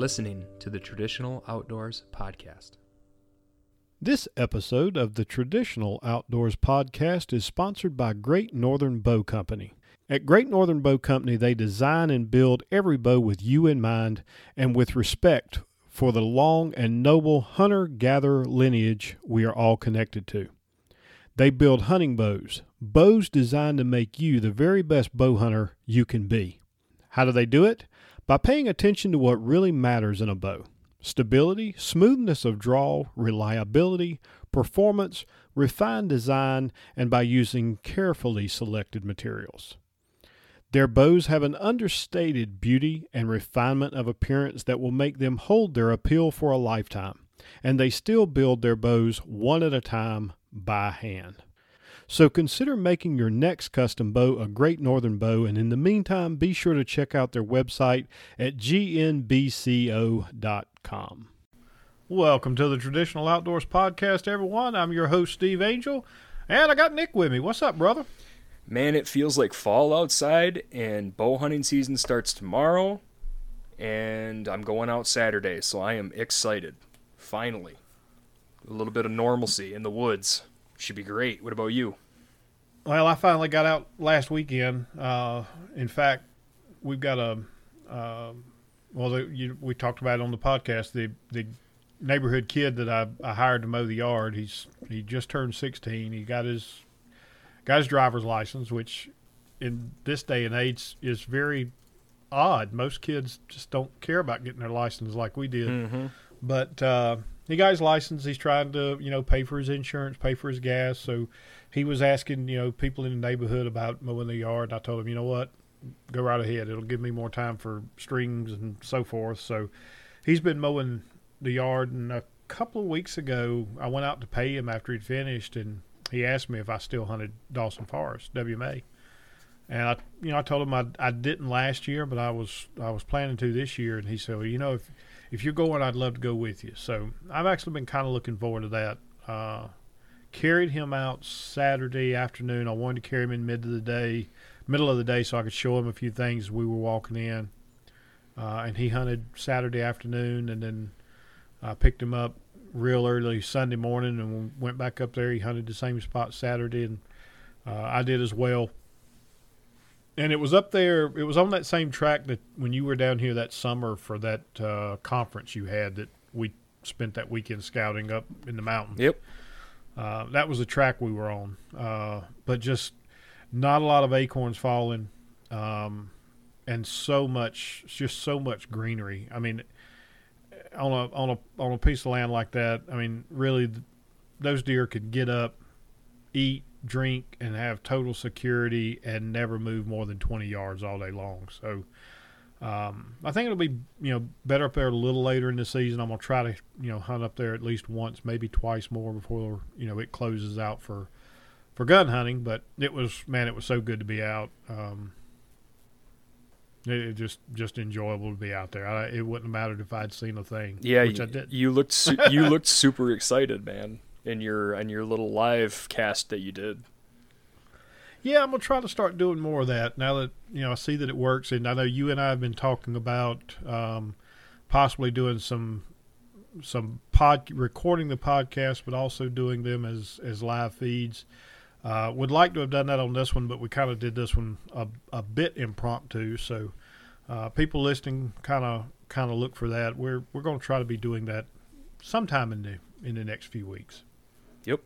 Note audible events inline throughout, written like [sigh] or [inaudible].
listening to the Traditional Outdoors Podcast. This episode of the Traditional Outdoors Podcast is sponsored by Great Northern Bow Company. At Great Northern Bow Company, they design and build every bow with you in mind and with respect for the long and noble hunter gatherer lineage we are all connected to. They build hunting bows, bows designed to make you the very best bow hunter you can be. How do they do it? By paying attention to what really matters in a bow stability, smoothness of draw, reliability, performance, refined design, and by using carefully selected materials. Their bows have an understated beauty and refinement of appearance that will make them hold their appeal for a lifetime, and they still build their bows one at a time by hand. So consider making your next custom bow a Great Northern bow, and in the meantime, be sure to check out their website at gnbco.com. Welcome to the Traditional Outdoors Podcast, everyone. I'm your host, Steve Angel, and I got Nick with me. What's up, brother? Man, it feels like fall outside, and bow hunting season starts tomorrow, and I'm going out Saturday, so I am excited. Finally. A little bit of normalcy in the woods. Should be great. What about you? Well, I finally got out last weekend. Uh, in fact, we've got a uh, well, the, you, we talked about it on the podcast. The the neighborhood kid that I, I hired to mow the yard. He's he just turned 16. He got his got his driver's license, which in this day and age is very odd. Most kids just don't care about getting their license like we did. Mm-hmm. But uh, he got his license. He's trying to, you know, pay for his insurance, pay for his gas. So he was asking, you know, people in the neighborhood about mowing the yard. And I told him, you know what, go right ahead. It'll give me more time for strings and so forth. So he's been mowing the yard. And a couple of weeks ago, I went out to pay him after he'd finished, and he asked me if I still hunted Dawson Forest WMA. And I, you know, I told him I, I didn't last year, but I was I was planning to this year. And he said, well, you know, if if you're going, I'd love to go with you. So I've actually been kind of looking forward to that. Uh, carried him out Saturday afternoon. I wanted to carry him in mid of the day, middle of the day, so I could show him a few things we were walking in. Uh, and he hunted Saturday afternoon, and then I picked him up real early Sunday morning and went back up there. He hunted the same spot Saturday, and uh, I did as well and it was up there. It was on that same track that when you were down here that summer for that uh, conference you had that we spent that weekend scouting up in the mountains. Yep. Uh, that was the track we were on, uh, but just not a lot of acorns falling, um, and so much, just so much greenery. I mean, on a on a on a piece of land like that, I mean, really, those deer could get up, eat, drink and have total security and never move more than 20 yards all day long. So um, I think it'll be you know better up there a little later in the season. I'm gonna try to you know hunt up there at least once, maybe twice more before you know it closes out for for gun hunting. But it was man, it was so good to be out. Um, it, it just just enjoyable to be out there. I, it wouldn't have mattered if I'd seen a thing. Yeah, which you, I did. you looked su- [laughs] you looked super excited, man in your in your little live cast that you did. Yeah, I'm gonna try to start doing more of that now that you know I see that it works, and I know you and I have been talking about um, possibly doing some some pod recording the podcast, but also doing them as as live feeds. Uh, would like to have done that on this one, but we kind of did this one a, a bit impromptu. So uh, people listening kind of kind of look for that. We're we're going to try to be doing that sometime in the in the next few weeks. Yep.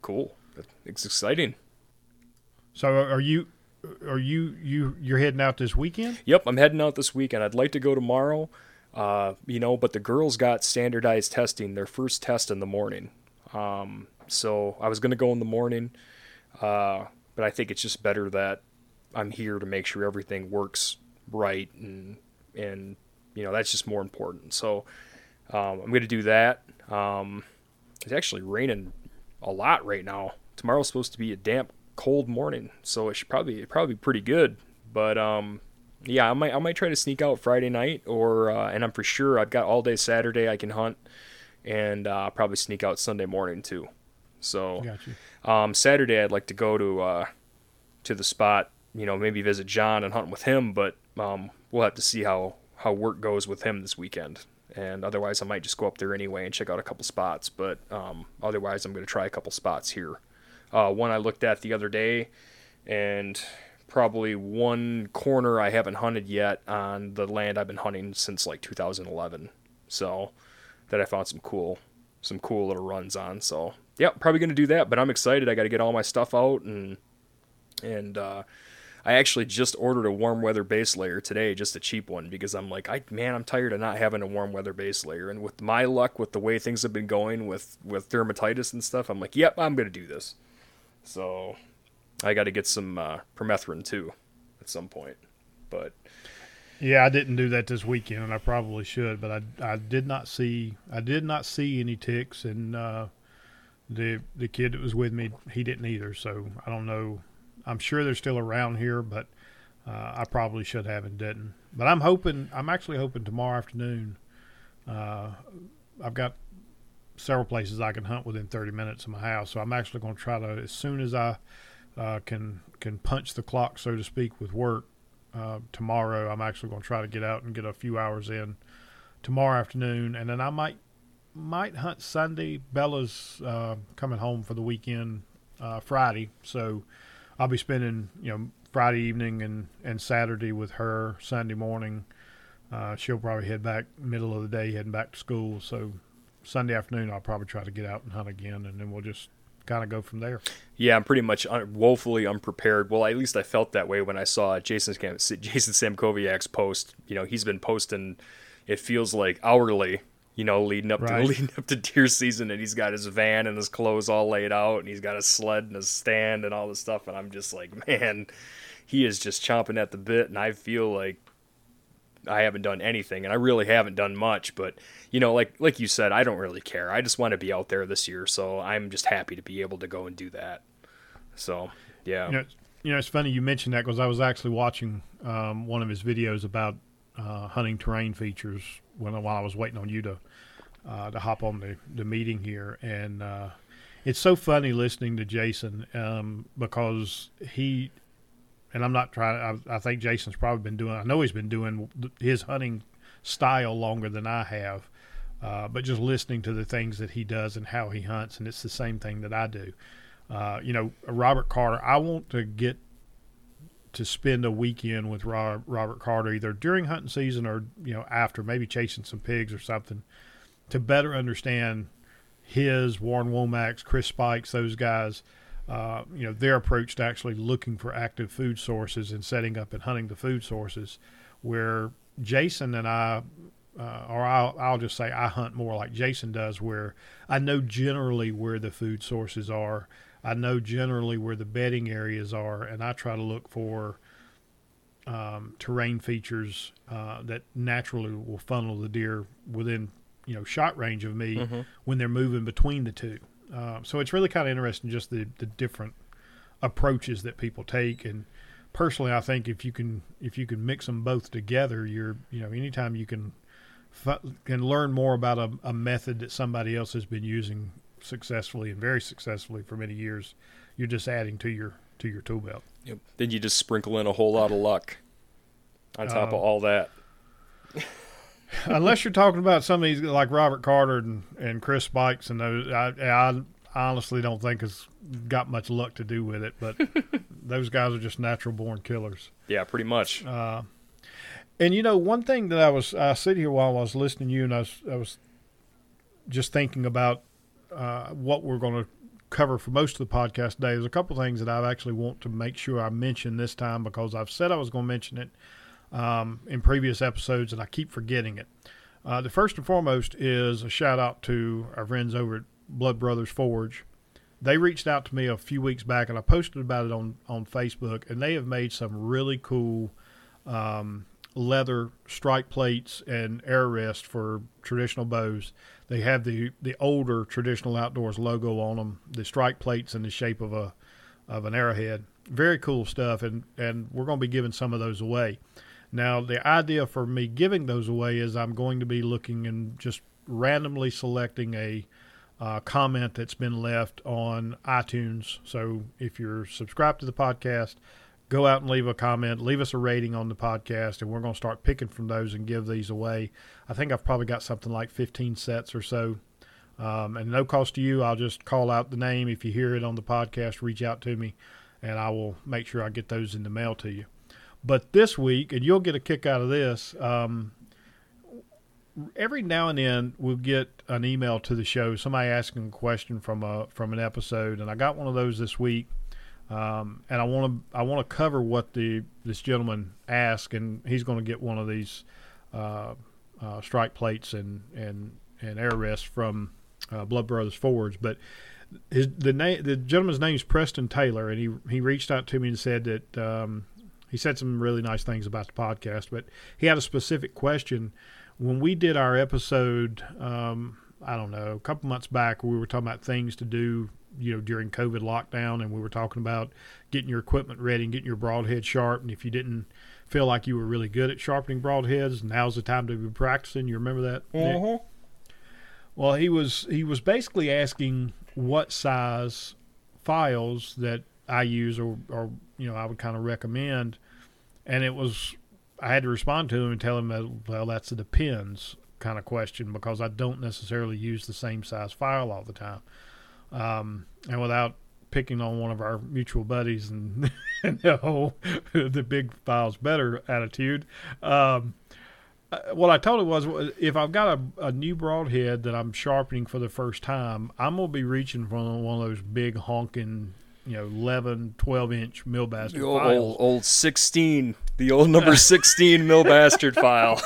Cool. It's exciting. So are you are you you you're heading out this weekend? Yep, I'm heading out this weekend. I'd like to go tomorrow. Uh, you know, but the girls got standardized testing, their first test in the morning. Um, so I was going to go in the morning, uh, but I think it's just better that I'm here to make sure everything works right, and and you know that's just more important. So um, I'm going to do that. Um, it's actually raining a lot right now. Tomorrow's supposed to be a damp, cold morning, so it should probably probably be pretty good. But um, yeah, I might I might try to sneak out Friday night, or uh, and I'm for sure I've got all day Saturday I can hunt, and uh, probably sneak out Sunday morning too. So um, Saturday I'd like to go to uh, to the spot, you know, maybe visit John and hunt with him, but um, we'll have to see how how work goes with him this weekend. And otherwise, I might just go up there anyway and check out a couple spots. But um, otherwise, I'm going to try a couple spots here. Uh, one I looked at the other day, and probably one corner I haven't hunted yet on the land I've been hunting since like 2011. So that I found some cool, some cool little runs on. So yeah, probably gonna do that. But I'm excited. I got to get all my stuff out and and uh, I actually just ordered a warm weather base layer today, just a cheap one, because I'm like, I man, I'm tired of not having a warm weather base layer. And with my luck, with the way things have been going with with dermatitis and stuff, I'm like, yep, I'm gonna do this. So I got to get some uh, permethrin too at some point. But yeah, I didn't do that this weekend, and I probably should. But I, I did not see I did not see any ticks, and uh, the the kid that was with me he didn't either. So I don't know. I'm sure they're still around here, but uh, I probably should have and didn't. But I'm hoping. I'm actually hoping tomorrow afternoon. Uh, I've got several places I can hunt within 30 minutes of my house, so I'm actually going to try to as soon as I uh, can can punch the clock, so to speak, with work uh, tomorrow. I'm actually going to try to get out and get a few hours in tomorrow afternoon, and then I might might hunt Sunday. Bella's uh, coming home for the weekend uh, Friday, so I'll be spending you know Friday evening and and Saturday with her. Sunday morning, uh, she'll probably head back middle of the day, heading back to school. So Sunday afternoon, I'll probably try to get out and hunt again, and then we'll just kind of go from there. Yeah, I'm pretty much un- woefully unprepared. Well, at least I felt that way when I saw Jason [laughs] Jason Samkoviak's post. You know, he's been posting. It feels like hourly. You know, leading up [laughs] right. to leading up to deer season, and he's got his van and his clothes all laid out, and he's got a sled and a stand and all this stuff. And I'm just like, [laughs] man, he is just chomping at the bit, and I feel like I haven't done anything, and I really haven't done much. But you know, like like you said, I don't really care. I just want to be out there this year, so I'm just happy to be able to go and do that. So yeah, you know, you know it's funny you mentioned that because I was actually watching um, one of his videos about uh, hunting terrain features when while I was waiting on you to uh, to hop on the the meeting here, and uh, it's so funny listening to Jason um, because he and I'm not trying. I, I, think Jason's probably been doing. I know he's been doing his hunting style longer than I have, uh, but just listening to the things that he does and how he hunts, and it's the same thing that I do. Uh, you know, Robert Carter. I want to get to spend a weekend with Robert Carter, either during hunting season or you know after, maybe chasing some pigs or something, to better understand his Warren Womacks, Chris Spikes, those guys uh, you know, their approach to actually looking for active food sources and setting up and hunting the food sources, where Jason and I, uh, or I'll, I'll just say I hunt more like Jason does, where I know generally where the food sources are. I know generally where the bedding areas are, and I try to look for um, terrain features uh, that naturally will funnel the deer within you know shot range of me mm-hmm. when they're moving between the two. Uh, so it's really kind of interesting just the, the different approaches that people take. And personally, I think if you can if you can mix them both together, you're you know anytime you can can learn more about a, a method that somebody else has been using successfully and very successfully for many years, you're just adding to your to your tool belt. Yep. Then you just sprinkle in a whole lot of luck on top of all that. [laughs] unless you're talking about some of these like Robert Carter and, and Chris Spikes and those, I, I honestly don't think has got much luck to do with it. But [laughs] those guys are just natural born killers. Yeah, pretty much. Uh, and you know, one thing that I was I sit here while I was listening to you, and I was I was just thinking about uh, what we're going to cover for most of the podcast today. There's a couple things that I actually want to make sure I mention this time because I've said I was going to mention it um, in previous episodes, and I keep forgetting it. Uh, the first and foremost is a shout out to our friends over at Blood Brothers Forge. They reached out to me a few weeks back, and I posted about it on, on Facebook, and they have made some really cool um, leather strike plates and arrow rest for traditional bows. They have the, the older traditional outdoors logo on them, the strike plates in the shape of a of an arrowhead. Very cool stuff, and, and we're going to be giving some of those away. Now, the idea for me giving those away is I'm going to be looking and just randomly selecting a uh, comment that's been left on iTunes. So if you're subscribed to the podcast, go out and leave a comment, leave us a rating on the podcast, and we're going to start picking from those and give these away. I think I've probably got something like 15 sets or so. Um, and no cost to you. I'll just call out the name. If you hear it on the podcast, reach out to me and I will make sure I get those in the mail to you. But this week, and you'll get a kick out of this, um, every now and then we'll get an email to the show, somebody asking a question from a from an episode, and I got one of those this week. Um, and I want to I want to cover what the this gentleman asked, and he's going to get one of these uh, uh, strike plates and and and arrow rests from uh, Blood Brothers Forge. But his the name the gentleman's name is Preston Taylor, and he he reached out to me and said that um, he said some really nice things about the podcast, but he had a specific question when we did our episode. Um, I don't know, a couple months back, we were talking about things to do, you know, during COVID lockdown, and we were talking about getting your equipment ready and getting your broadhead sharp. And if you didn't feel like you were really good at sharpening broadheads, now's the time to be practicing. You remember that? Uh-huh. Well, he was he was basically asking what size files that I use or, or you know I would kind of recommend, and it was I had to respond to him and tell him that well that's a depends kind of question because I don't necessarily use the same size file all the time, um, and without picking on one of our mutual buddies and, [laughs] and the whole the big files better attitude. Um, uh, what I told him was if I've got a, a, new broadhead that I'm sharpening for the first time, I'm going to be reaching for one of those big honking, you know, 11, 12 inch mill bastard old, files. Old, old 16, the old number [laughs] 16 mill bastard file.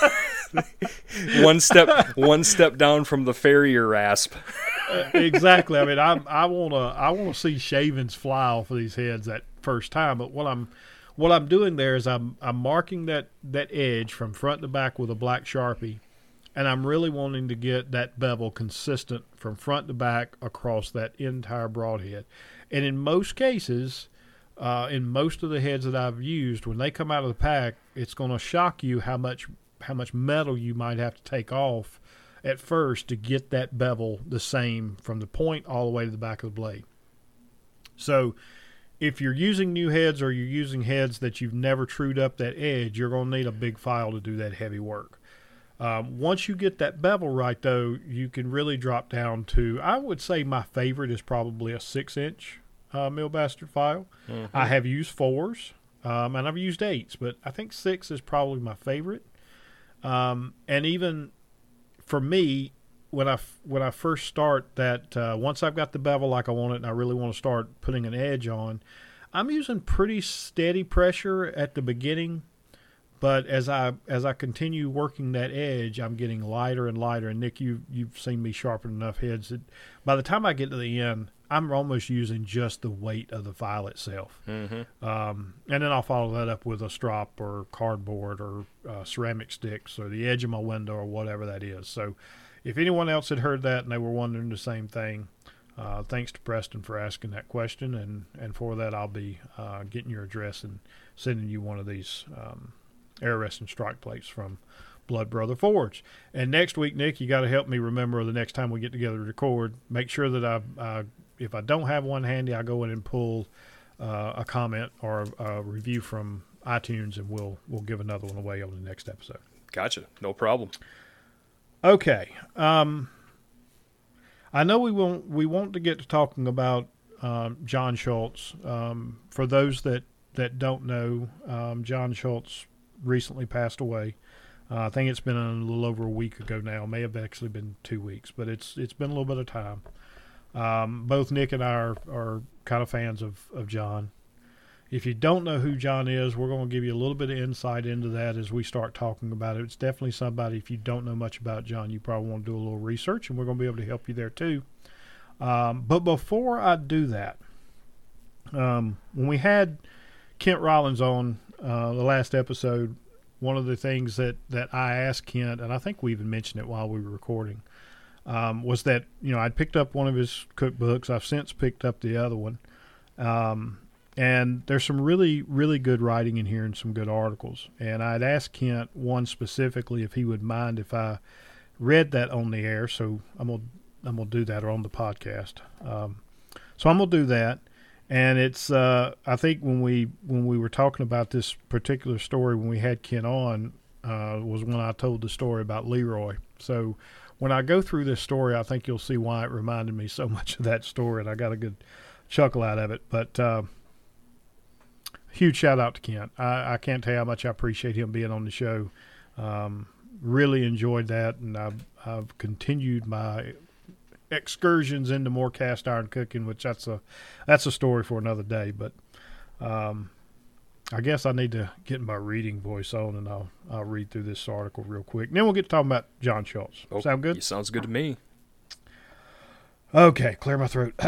[laughs] one step one step down from the farrier rasp. [laughs] Exactly. I mean, I I want to I want to see shavings fly off of these heads that first time, but what I'm what I'm doing there is I'm I'm marking that that edge from front to back with a black sharpie, and I'm really wanting to get that bevel consistent from front to back across that entire broadhead. And in most cases, uh, in most of the heads that I've used, when they come out of the pack, it's going to shock you how much how much metal you might have to take off at first to get that bevel the same from the point all the way to the back of the blade. So if you're using new heads or you're using heads that you've never trued up that edge, you're going to need a big file to do that heavy work. Um, once you get that bevel right, though, you can really drop down to, I would say my favorite is probably a six inch uh, mill bastard file. Mm-hmm. I have used fours um, and I've used eights, but I think six is probably my favorite. Um, and even for me, when I when I first start that uh, once I've got the bevel like I want it and I really want to start putting an edge on, I'm using pretty steady pressure at the beginning, but as I as I continue working that edge, I'm getting lighter and lighter. And Nick, you you've seen me sharpen enough heads that by the time I get to the end, I'm almost using just the weight of the file itself. Mm-hmm. Um, and then I'll follow that up with a strop or cardboard or uh, ceramic sticks or the edge of my window or whatever that is. So if anyone else had heard that and they were wondering the same thing, uh, thanks to Preston for asking that question, and, and for that I'll be uh, getting your address and sending you one of these um, arrow rest and strike plates from Blood Brother Forge. And next week, Nick, you got to help me remember the next time we get together to record. Make sure that I, uh, if I don't have one handy, I go in and pull uh, a comment or a, a review from iTunes, and we'll we'll give another one away on the next episode. Gotcha. No problem. Okay. Um, I know we won't we want to get to talking about um, John Schultz. Um, for those that that don't know, um, John Schultz recently passed away. Uh, I think it's been a little over a week ago now. It may have actually been two weeks, but it's it's been a little bit of time. Um, both Nick and I are, are kind of fans of, of John. If you don't know who John is, we're going to give you a little bit of insight into that as we start talking about it. It's definitely somebody, if you don't know much about John, you probably want to do a little research, and we're going to be able to help you there too. Um, but before I do that, um, when we had Kent Rollins on uh, the last episode, one of the things that, that I asked Kent, and I think we even mentioned it while we were recording, um, was that you know I'd picked up one of his cookbooks. I've since picked up the other one, um, and there's some really, really good writing in here and some good articles. And I'd asked Kent one specifically if he would mind if I read that on the air. So I'm gonna I'm gonna do that or on the podcast. Um, so I'm gonna do that. and it's uh, I think when we when we were talking about this particular story when we had Kent on uh, was when I told the story about Leroy. So when I go through this story, I think you'll see why it reminded me so [laughs] much of that story, and I got a good chuckle out of it. But uh, huge shout out to Kent. I, I, can't tell you how much I appreciate him being on the show. Um, really enjoyed that, and I've, I've continued my excursions into more cast iron cooking, which that's a that's a story for another day. But um, I guess I need to get my reading voice on, and I'll I'll read through this article real quick. And then we'll get to talking about John Schultz. Oh, Sound good? Sounds good to me. Okay, clear my throat. [clears throat]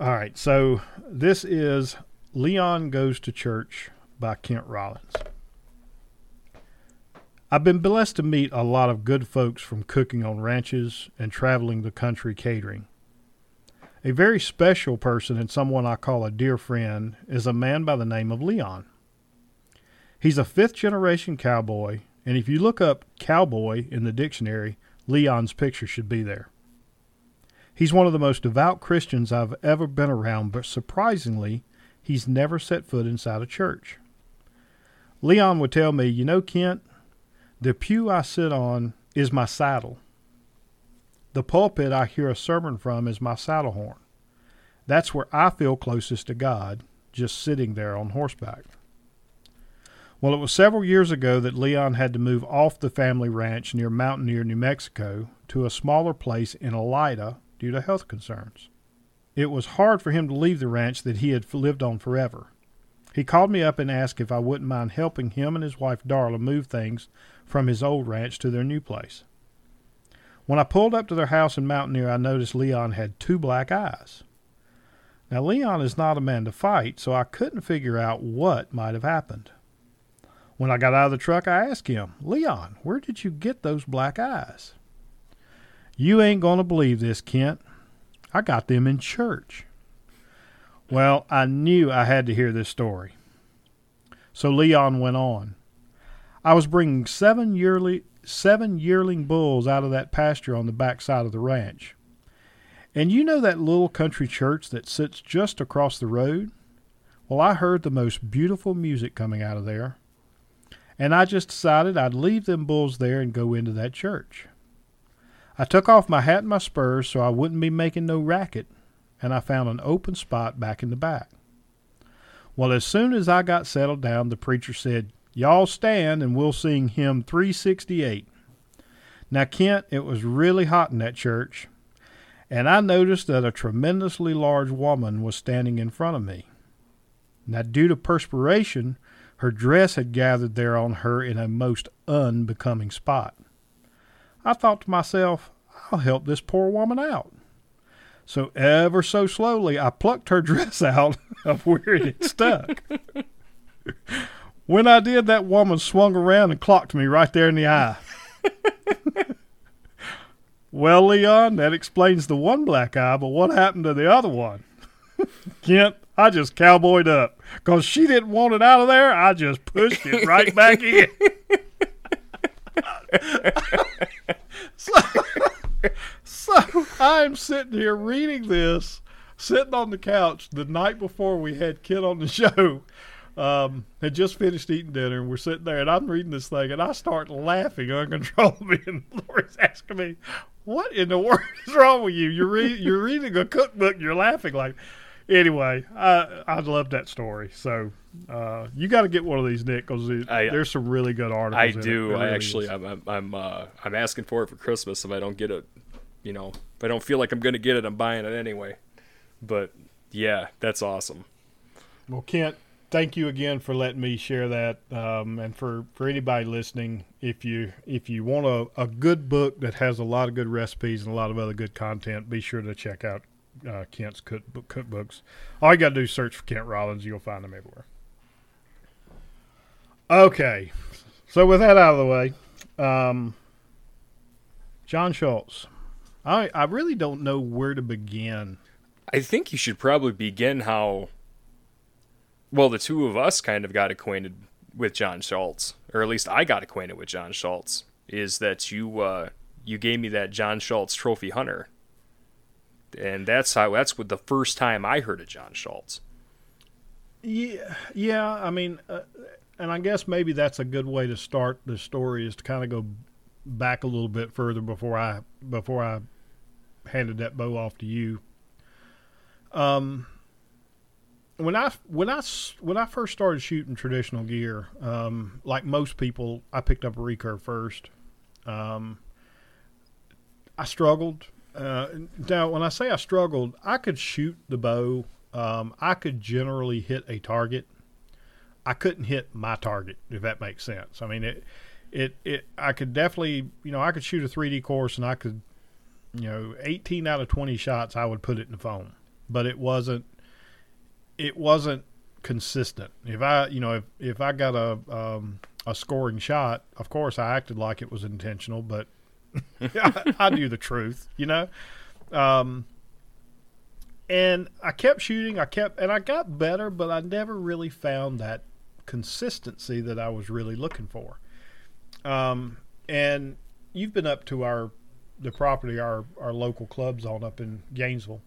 All right, so this is Leon Goes to Church by Kent Rollins. I've been blessed to meet a lot of good folks from cooking on ranches and traveling the country catering. A very special person and someone I call a dear friend is a man by the name of Leon. He's a fifth generation cowboy, and if you look up cowboy in the dictionary, Leon's picture should be there. He's one of the most devout Christians I've ever been around, but surprisingly, he's never set foot inside a church. Leon would tell me, You know, Kent, the pew I sit on is my saddle. The pulpit I hear a sermon from is my saddle horn. That's where I feel closest to God, just sitting there on horseback. Well, it was several years ago that Leon had to move off the family ranch near Mountainair, New Mexico, to a smaller place in Elida due to health concerns. It was hard for him to leave the ranch that he had lived on forever. He called me up and asked if I wouldn't mind helping him and his wife Darla move things from his old ranch to their new place. When I pulled up to their house in Mountainair, I noticed Leon had two black eyes. Now, Leon is not a man to fight, so I couldn't figure out what might have happened. When I got out of the truck, I asked him, Leon, where did you get those black eyes? You ain't going to believe this, Kent. I got them in church. Well, I knew I had to hear this story. So Leon went on. I was bringing seven yearly seven yearling bulls out of that pasture on the back side of the ranch. And you know that little country church that sits just across the road? Well, I heard the most beautiful music coming out of there. And I just decided I'd leave them bulls there and go into that church. I took off my hat and my spurs so I wouldn't be making no racket, and I found an open spot back in the back. Well, as soon as I got settled down, the preacher said, Y'all stand and we'll sing hymn 368. Now, Kent, it was really hot in that church, and I noticed that a tremendously large woman was standing in front of me. Now, due to perspiration, her dress had gathered there on her in a most unbecoming spot. I thought to myself, I'll help this poor woman out. So ever so slowly, I plucked her [laughs] dress out of where it had stuck. When I did, that woman swung around and clocked me right there in the eye. [laughs] well, Leon, that explains the one black eye, but what happened to the other one? Kent, I just cowboyed up. Because she didn't want it out of there, I just pushed it right back in. [laughs] so, so I'm sitting here reading this, sitting on the couch the night before we had Kent on the [laughs] show um, had just finished eating dinner, and we're sitting there, and I'm reading this thing, and I start laughing uncontrollably, [laughs] and Lori's asking me, "What in the world is wrong with you? You're re- you're reading a cookbook, and you're laughing like." Anyway, I I love that story. So uh, you got to get one of these, Nick, because there's some really good articles. I do. Really I actually, is. I'm I'm uh, I'm asking for it for Christmas. If I don't get it, you know, if I don't feel like I'm going to get it, I'm buying it anyway. But yeah, that's awesome. Well, Kent, thank you again for letting me share that. Um, and for, for anybody listening, if you if you want a, a good book that has a lot of good recipes and a lot of other good content, be sure to check out uh, Kent's cookbook, cookbooks. All you got to do is search for Kent Rollins. You'll find them everywhere. Okay. So with that out of the way, um, John Schultz. I I really don't know where to begin. I think you should probably begin how well, the two of us kind of got acquainted with John Schultz, or at least I got acquainted with John Schultz, is that you uh, you gave me that John Schultz Trophy Hunter, and that's how that's what the first time I heard of John Schultz. Yeah, yeah. I mean, uh, and I guess maybe that's a good way to start the story is to kind of go back a little bit further before I before I handed that bow off to you. Um, when I when I when I first started shooting traditional gear, um, like most people, I picked up a recurve first. Um, I struggled. Uh, now, when I say I struggled, I could shoot the bow. Um, I could generally hit a target. I couldn't hit my target, if that makes sense. I mean, it, it, it. I could definitely, you know, I could shoot a 3D course, and I could, you know, 18 out of 20 shots, I would put it in the foam, but it wasn't. It wasn't consistent. If I, you know, if if I got a um, a scoring shot, of course I acted like it was intentional, but I, [laughs] I knew the truth, you know. Um, and I kept shooting. I kept, and I got better, but I never really found that consistency that I was really looking for. Um, and you've been up to our the property our our local clubs on up in Gainesville.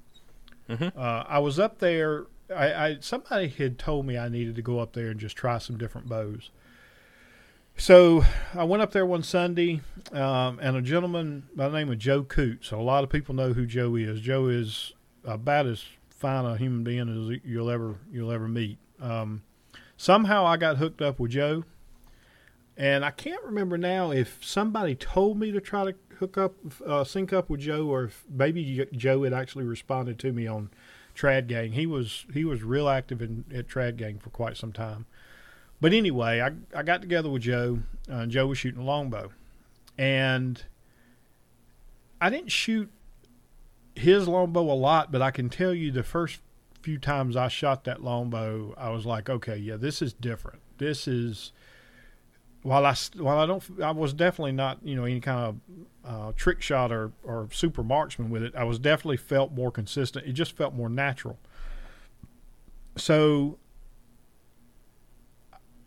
Mm-hmm. Uh, I was up there. I, I somebody had told me I needed to go up there and just try some different bows. So I went up there one Sunday, um, and a gentleman by the name of Joe Coots. A lot of people know who Joe is. Joe is about as fine a human being as you'll ever you'll ever meet. Um, somehow I got hooked up with Joe, and I can't remember now if somebody told me to try to hook up, uh, sync up with Joe, or if maybe Joe had actually responded to me on Trad Gang. He was he was real active in at Trad Gang for quite some time. But anyway, I, I got together with Joe. Uh, Joe was shooting a longbow. And I didn't shoot his longbow a lot, but I can tell you the first few times I shot that longbow, I was like, okay, yeah, this is different. This is while I while I don't I was definitely not you know any kind of uh, trick shot or or super marksman with it. I was definitely felt more consistent. It just felt more natural. So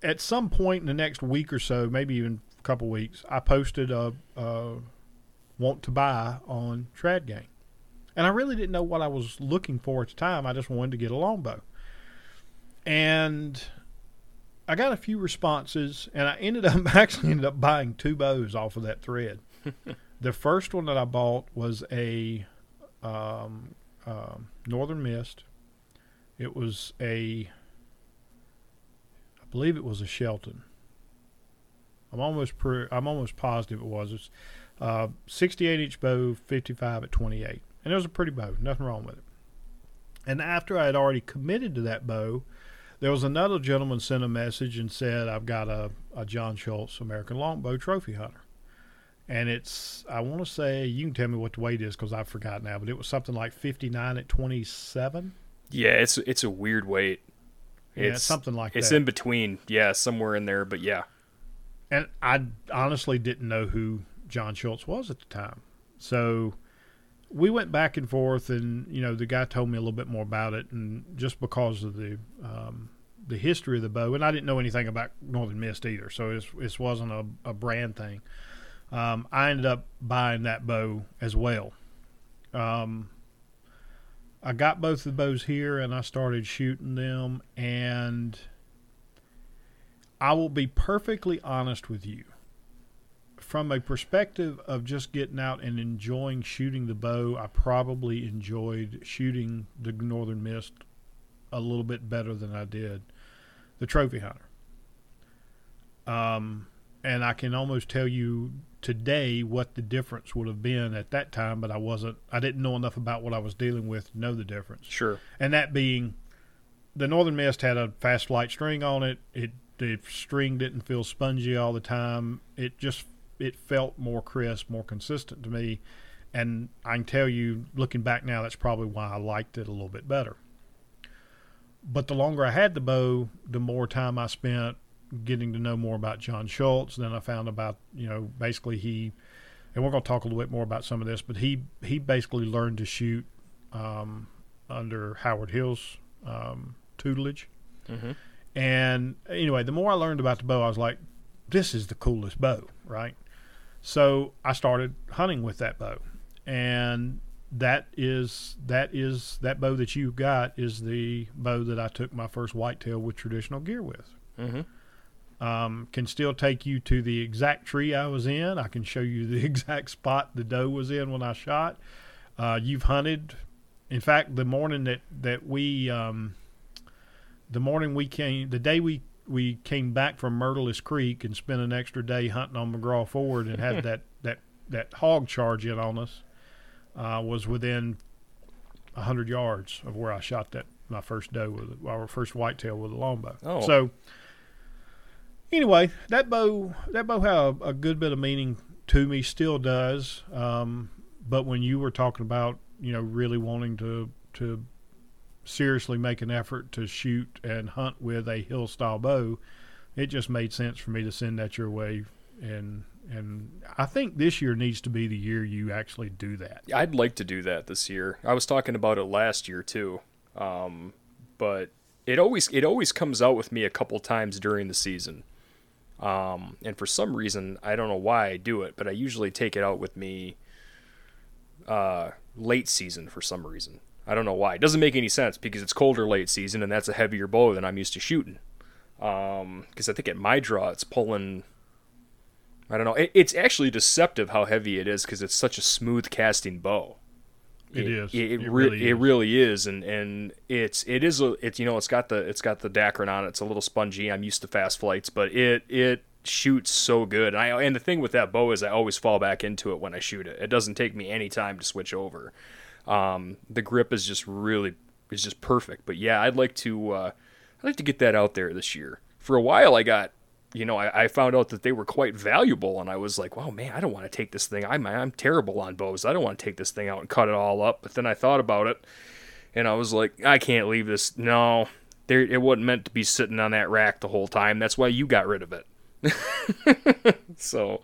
at some point in the next week or so, maybe even a couple weeks, I posted a, a want to buy on Trad Gang. And I really didn't know what I was looking for at the time. I just wanted to get a longbow. And I got a few responses, and I ended up [laughs] actually ended up buying two bows off of that thread. [laughs] the first one that I bought was a um, uh, Northern Mist. It was a believe it was a Shelton. I'm almost per, I'm almost positive it was. It's uh, 68 inch bow, 55 at 28, and it was a pretty bow. Nothing wrong with it. And after I had already committed to that bow, there was another gentleman sent a message and said, "I've got a, a John Schultz American Longbow Trophy Hunter." And it's I want to say you can tell me what the weight is because I forgot now, but it was something like 59 at 27. Yeah, it's it's a weird weight. Yeah, it's something like it's that. It's in between. Yeah, somewhere in there, but yeah. And I honestly didn't know who John Schultz was at the time. So we went back and forth, and you know the guy told me a little bit more about it, and just because of the um, the history of the bow, and I didn't know anything about Northern Mist either, so this this wasn't a, a brand thing. Um, I ended up buying that bow as well. Um, I got both the bows here and I started shooting them. And I will be perfectly honest with you. From a perspective of just getting out and enjoying shooting the bow, I probably enjoyed shooting the Northern Mist a little bit better than I did the Trophy Hunter. Um, and I can almost tell you today what the difference would have been at that time, but I wasn't. I didn't know enough about what I was dealing with to know the difference. Sure. And that being, the Northern Mist had a fast flight string on it. It the string didn't feel spongy all the time. It just it felt more crisp, more consistent to me. And I can tell you, looking back now, that's probably why I liked it a little bit better. But the longer I had the bow, the more time I spent getting to know more about John Schultz. Then I found about you know basically he, and we're going to talk a little bit more about some of this, but he he basically learned to shoot um, under Howard Hill's um, tutelage. Mm-hmm. And anyway, the more I learned about the bow, I was like, this is the coolest bow, right? So I started hunting with that bow, and that is that is that bow that you got is the bow that I took my first whitetail with traditional gear with. Mm-hmm. Um, can still take you to the exact tree I was in. I can show you the [laughs] exact spot the doe was in when I shot. Uh, you've hunted. In fact, the morning that that we, um, the morning we came, the day we we came back from Myrtles Creek and spent an extra day hunting on McGraw Ford and had [laughs] that that that hog charge in on us, uh, was within a hundred yards of where I shot that my first doe with our first whitetail with a longbow. Oh. So anyway, that bow that bow had a, a good bit of meaning to me, still does. Um, but when you were talking about you know really wanting to to seriously make an effort to shoot and hunt with a hill style bow, it just made sense for me to send that your way. And and I think this year needs to be the year you actually do that. I'd like to do that this year. I was talking about it last year too, um, but it always it always comes out with me a couple times during the season. Um, and for some reason, I don't know why I do it, but I usually take it out with me uh, late season for some reason. I don't know why. It doesn't make any sense because it's colder late season and that's a heavier bow than I'm used to shooting. Because um, I think at my draw, it's pulling. I don't know. It, it's actually deceptive how heavy it is because it's such a smooth casting bow. It is. It, it, It re- really it is. really is, and and it's it is a it's you know it's got the it's got the Dacron on it. It's a little spongy. I'm used to fast flights, but it it shoots so good. And I and the thing with that bow is I always fall back into it when I shoot it. It doesn't take me any time to switch over. Um, the grip is just really is just perfect. But yeah, I'd like to uh, I'd like to get that out there this year. For a while, I got you know, I, I found out that they were quite valuable, and I was like, "Wow, man, I don't want to take this thing. I'm I'm terrible on bows. I don't want to take this thing out and cut it all up." But then I thought about it, and I was like, "I can't leave this. No, there, it wasn't meant to be sitting on that rack the whole time. That's why you got rid of it." [laughs] so,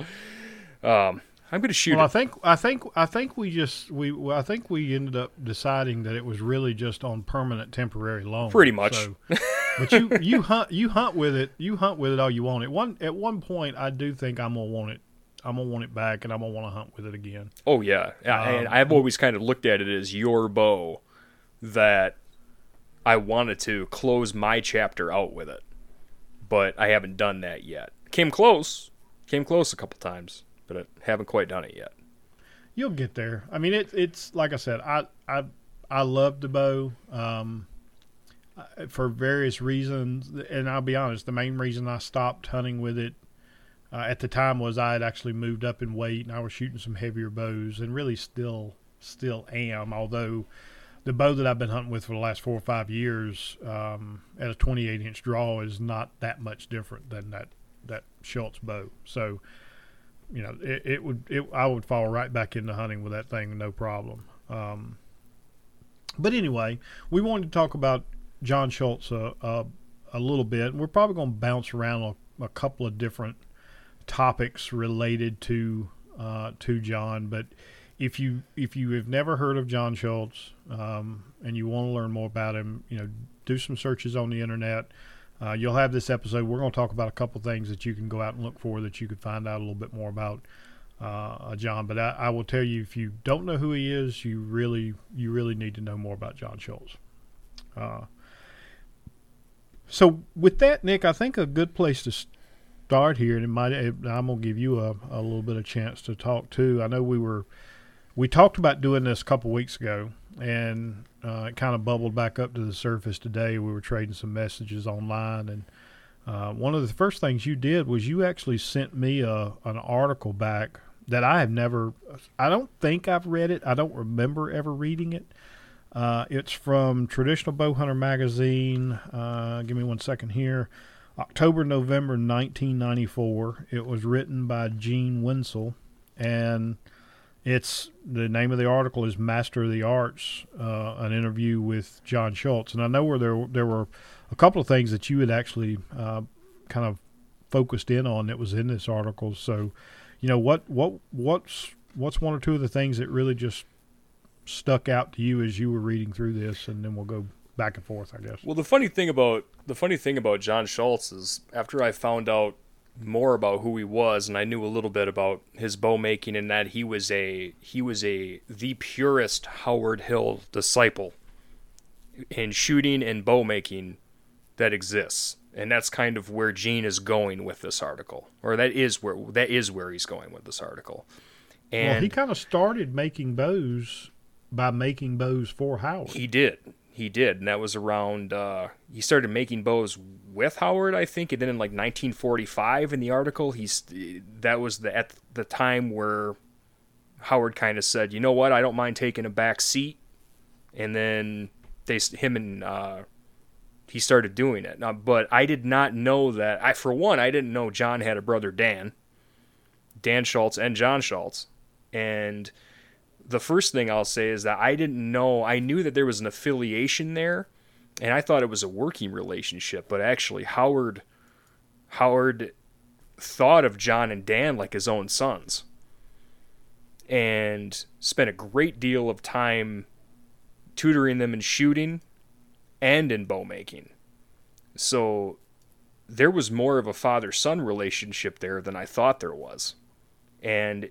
um, I'm gonna shoot Well, I think I think I think we just we well, I think we ended up deciding that it was really just on permanent temporary loan. Pretty much. So, but you you hunt you hunt with it you hunt with it all you want. At one at one point, I do think I'm gonna want it. I'm gonna want it back, and I'm gonna want to hunt with it again. Oh yeah, yeah. and Um, I've always kind of looked at it as your bow that I wanted to close my chapter out with it, but I haven't done that yet. Came close, came close a couple times, but I haven't quite done it yet. You'll get there. I mean, it, it's like I said. I I I love the bow um, for various reasons, and I'll be honest. The main reason I stopped hunting with it uh, at the time was I had actually moved up in weight, and I was shooting some heavier bows, and really still still am. Although the bow that I've been hunting with for the last four or five years um, at a 28 inch draw is not that much different than that that Schultz bow. So you know, it, it would it I would fall right back into hunting with that thing, no problem. Um, but anyway, we wanted to talk about John Schultz a, a, a little bit. We're probably going to bounce around a, a couple of different topics related to uh, to John. But if you if you have never heard of John Schultz um, and you want to learn more about him, you know, do some searches on the internet. Uh, you'll have this episode. We're going to talk about a couple things that you can go out and look for that you could find out a little bit more about uh, John. But I, I will tell you, if you don't know who he is, you really you really need to know more about John Schultz. Uh, so with that, Nick, I think a good place to start here, and it might I'm gonna give you a, a little bit of chance to talk too. I know we were we talked about doing this a couple weeks ago, and uh, it kind of bubbled back up to the surface today. We were trading some messages online, and uh, one of the first things you did was you actually sent me a an article back that I have never. I don't think I've read it. I don't remember ever reading it. Uh, it's from Traditional Bowhunter magazine. Uh, give me one second here. October, November 1994. It was written by Gene Wensel, and it's the name of the article is Master of the Arts, uh, an interview with John Schultz. And I know where there there were a couple of things that you had actually uh, kind of focused in on that was in this article. So, you know, what what what's what's one or two of the things that really just stuck out to you as you were reading through this, and then we'll go back and forth, I guess. Well, the funny thing about the funny thing about John Schultz is after I found out more about who he was, and I knew a little bit about his bow making, and that he was a he was a the purest Howard Hill disciple in shooting and bow making that exists, and that's kind of where Gene is going with this article, or that is where that is where he's going with this article. And well, he kind of started making bows by making bows for Howard. He did. He did, and that was around. Uh, he started making bows with Howard, I think, and then in like 1945 in the article, he's that was the at the time where Howard kind of said, "You know what? I don't mind taking a back seat," and then they him and uh, he started doing it. Now, but I did not know that. I for one, I didn't know John had a brother Dan, Dan Schultz, and John Schultz, and the first thing I'll say is that I didn't know. I knew that there was an affiliation there, and I thought it was a working relationship. But actually, Howard, Howard, thought of John and Dan like his own sons, and spent a great deal of time tutoring them in shooting and in bow making. So there was more of a father son relationship there than I thought there was. And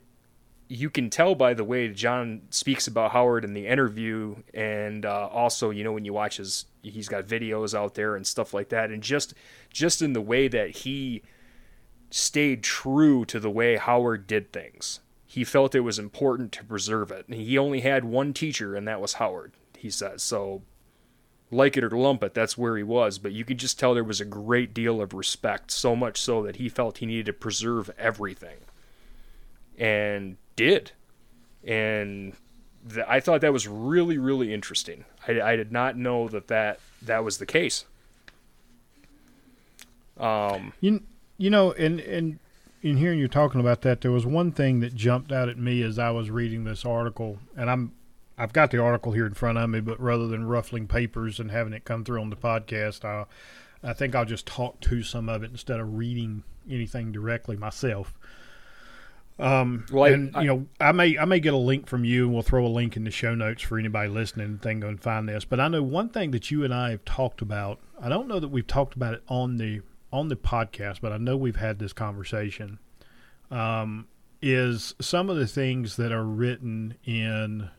you can tell by the way John speaks about Howard in the interview, and uh, also you know when you watch his, he's got videos out there and stuff like that, and just just in the way that he stayed true to the way Howard did things. He felt it was important to preserve it. And he only had one teacher, and that was Howard. He says so. Like it or lump it, that's where he was. But you could just tell there was a great deal of respect, so much so that he felt he needed to preserve everything. And did. And th- I thought that was really, really interesting. I, I did not know that, that that was the case. Um, you, you know, and, and in hearing you talking about that, there was one thing that jumped out at me as I was reading this article, and I'm I've got the article here in front of me, but rather than ruffling papers and having it come through on the podcast, I I think I'll just talk to some of it instead of reading anything directly myself. Um, well, and I, you know, I may I may get a link from you, and we'll throw a link in the show notes for anybody listening and then go and find this. But I know one thing that you and I have talked about. I don't know that we've talked about it on the on the podcast, but I know we've had this conversation. Um, is some of the things that are written in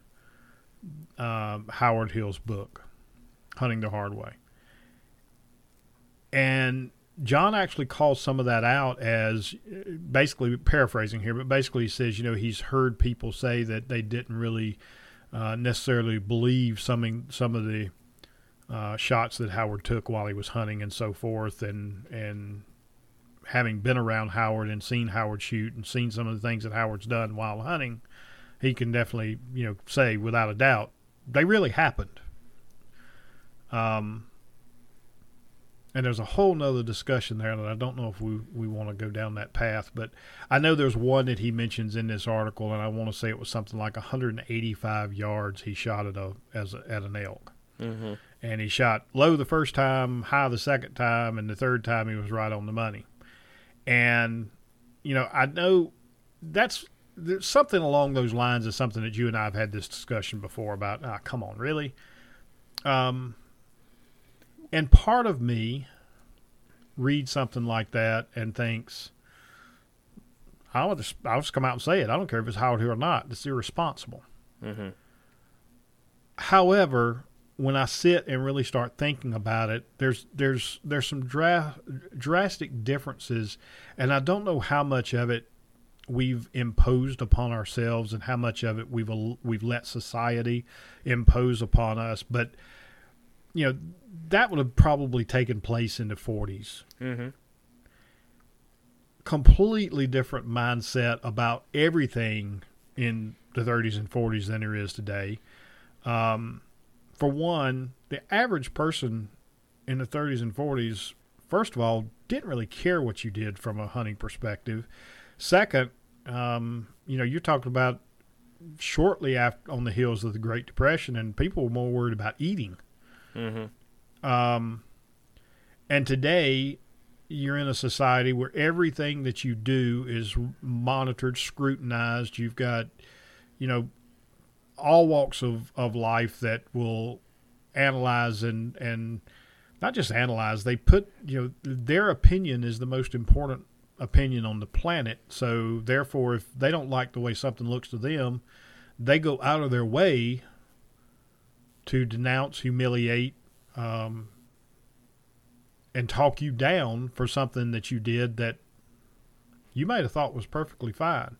um, Howard Hill's book, Hunting the Hard Way, and John actually calls some of that out as basically paraphrasing here, but basically he says, you know, he's heard people say that they didn't really uh, necessarily believe some some of the uh, shots that Howard took while he was hunting and so forth, and and having been around Howard and seen Howard shoot and seen some of the things that Howard's done while hunting, he can definitely you know say without a doubt they really happened. Um, and there's a whole nother discussion there that I don't know if we, we want to go down that path, but I know there's one that he mentions in this article, and I want to say it was something like 185 yards he shot at a as a, at an elk, mm-hmm. and he shot low the first time, high the second time, and the third time he was right on the money, and you know I know that's there's something along those lines is something that you and I have had this discussion before about. Ah, come on, really. Um, and part of me reads something like that and thinks, I'll just, I'll just come out and say it. I don't care if it's Howard Hill or not. It's irresponsible. Mm-hmm. However, when I sit and really start thinking about it, there's there's there's some dra- drastic differences, and I don't know how much of it we've imposed upon ourselves and how much of it we've we've let society impose upon us. But you know, that would have probably taken place in the 40s. Mm-hmm. Completely different mindset about everything in the 30s and 40s than there is today. Um, for one, the average person in the 30s and 40s, first of all, didn't really care what you did from a hunting perspective. Second, um, you know, you're talking about shortly after on the heels of the Great Depression, and people were more worried about eating Mm-hmm. Um, and today, you're in a society where everything that you do is monitored, scrutinized. You've got, you know, all walks of, of life that will analyze and, and not just analyze, they put, you know, their opinion is the most important opinion on the planet. So therefore, if they don't like the way something looks to them, they go out of their way to denounce, humiliate, um, and talk you down for something that you did that you might have thought was perfectly fine.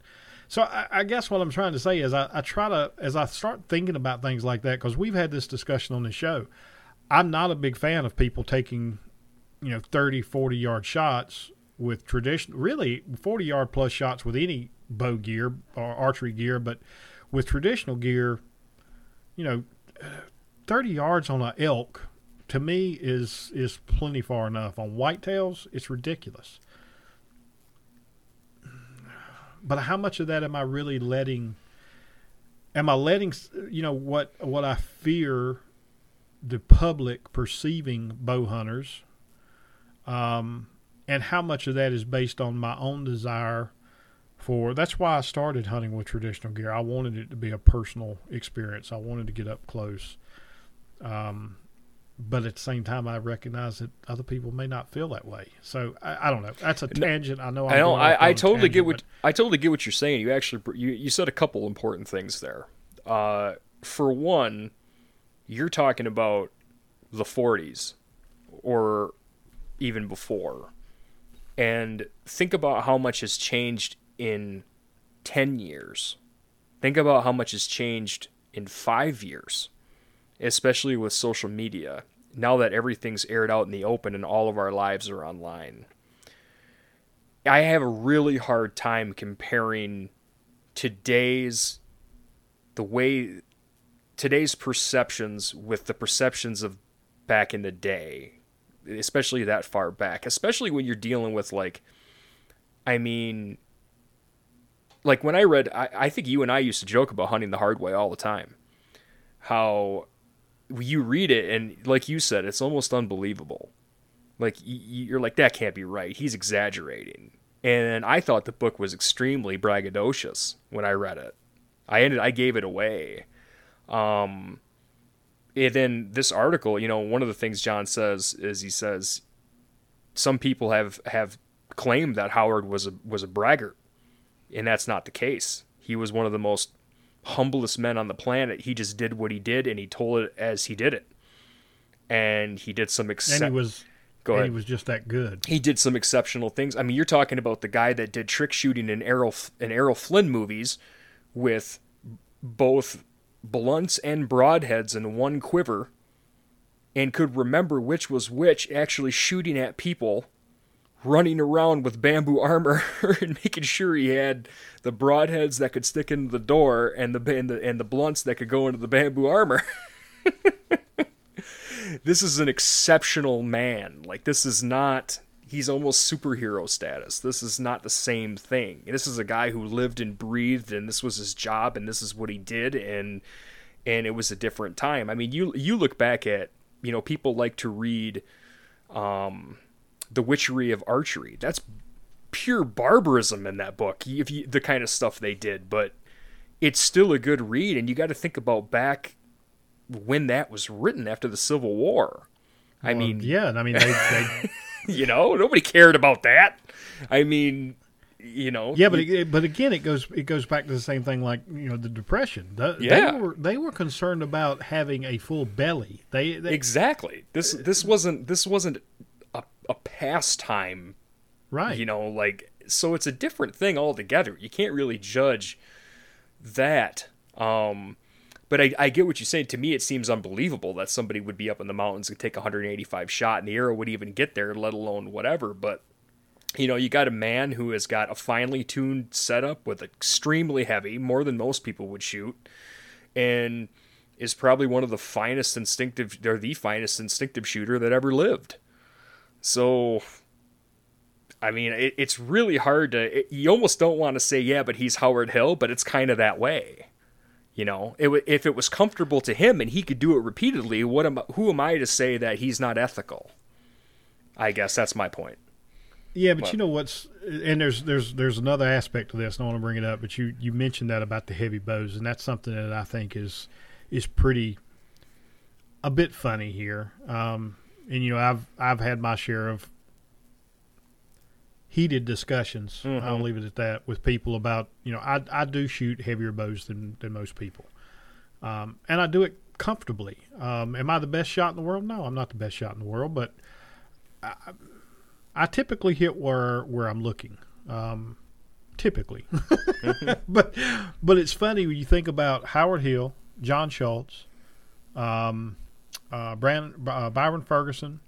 So I, I guess what I'm trying to say is I, I try to as I start thinking about things like that because we've had this discussion on the show. I'm not a big fan of people taking, you know, 30, 40 yard shots with traditional, really 40 yard plus shots with any bow gear or archery gear, but with traditional gear, you know, 30 yards on an elk to me is is plenty far enough. On whitetails, it's ridiculous. But how much of that am I really letting? Am I letting you know what what I fear the public perceiving bow hunters, um, and how much of that is based on my own desire for? That's why I started hunting with traditional gear. I wanted it to be a personal experience. I wanted to get up close. Um, but at the same time, I recognize that other people may not feel that way. So I, I don't know. That's a tangent. I know. I'm I know. I, I totally tangent, get what I totally get what you're saying. You actually you you said a couple important things there. Uh, for one, you're talking about the 40s or even before, and think about how much has changed in 10 years. Think about how much has changed in five years especially with social media, now that everything's aired out in the open and all of our lives are online. I have a really hard time comparing today's the way today's perceptions with the perceptions of back in the day, especially that far back, especially when you're dealing with like I mean like when I read I, I think you and I used to joke about hunting the hard way all the time. How you read it and like you said it's almost unbelievable. Like you're like that can't be right. He's exaggerating. And i thought the book was extremely braggadocious when i read it. I ended i gave it away. Um and then this article you know one of the things john says is he says some people have have claimed that howard was a was a braggart. And that's not the case. He was one of the most humblest men on the planet. He just did what he did, and he told it as he did it. And he did some exce- and he was Go and ahead. he was just that good. He did some exceptional things. I mean, you're talking about the guy that did trick shooting in Errol in Errol Flynn movies with both blunts and broadheads in one quiver, and could remember which was which, actually shooting at people running around with bamboo armor [laughs] and making sure he had the broadheads that could stick into the door and the and the, and the blunts that could go into the bamboo armor. [laughs] this is an exceptional man. Like this is not he's almost superhero status. This is not the same thing. This is a guy who lived and breathed and this was his job and this is what he did and and it was a different time. I mean, you you look back at, you know, people like to read um the witchery of archery. That's pure barbarism in that book. If you, the kind of stuff they did, but it's still a good read, and you got to think about back when that was written after the Civil War. I Well, mean, yeah, I mean they, they [laughs] you know, nobody cared about that. I mean, you know, yeah, but it, but again, it goes it goes back to the same thing like you know the depression. The, Yeah. they were they were concerned about having a full belly. They, they exactly. This this wasn't this wasn't a, a pastime right. you know like so it's a different thing altogether. You can't really judge that um but I, I get what you're saying. To me it seems unbelievable that somebody would be up in the mountains and take 185 shot and the arrow would even get there let alone whatever but you know you got a man who has got a finely tuned setup with extremely heavy more than most people would shoot and is probably one of the finest instinctive or the finest instinctive shooter that ever lived so I mean, it, it's really hard to. It, you almost don't want to say, yeah, but he's Howard Hill, but it's kind of that way. You know, it, if it was comfortable to him and he could do it repeatedly, what am who am I to say that he's not ethical? I guess that's my point. Yeah, but But- you know what's and there's there's there's another aspect to this. and I want to bring it up, but you you mentioned that about the heavy bows, and that's something that I think is is pretty a bit funny here. Um, and you know, I've I've had my share of heated discussions. I'll leave it at that with people about you know I I do shoot heavier bows than than most people, um, and I do it comfortably. Um, am I the best shot in the world? No, I'm not the best shot in the world, but I, I typically hit where where I'm looking. Um, typically, [laughs] but but it's funny when you think about Howard Hill, John Schultz, um, uh, Brandon, uh, Byron Ferguson,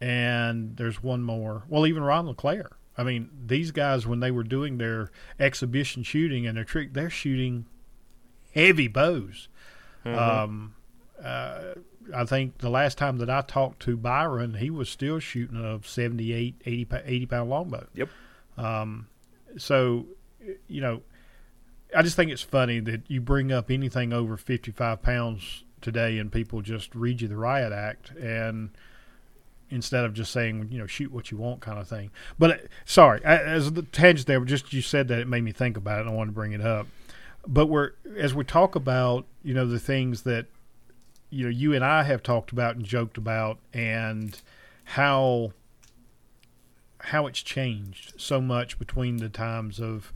and there's one more. Well, even Ron LaClair. I mean, these guys when they were doing their exhibition shooting and their trick, they're shooting heavy bows. Um, uh, I think the last time that I talked to Byron, he was still shooting a 78, 80, 80 pound longbow. Yep. Um, so, you know, I just think it's funny that you bring up anything over 55 pounds today and people just read you the riot act and instead of just saying, you know, shoot what you want kind of thing. But uh, sorry, as the tangent there, just you said that it made me think about it and I wanted to bring it up. But we're, as we talk about, you know, the things that, you know, you and I have talked about and joked about and how how it's changed so much between the times of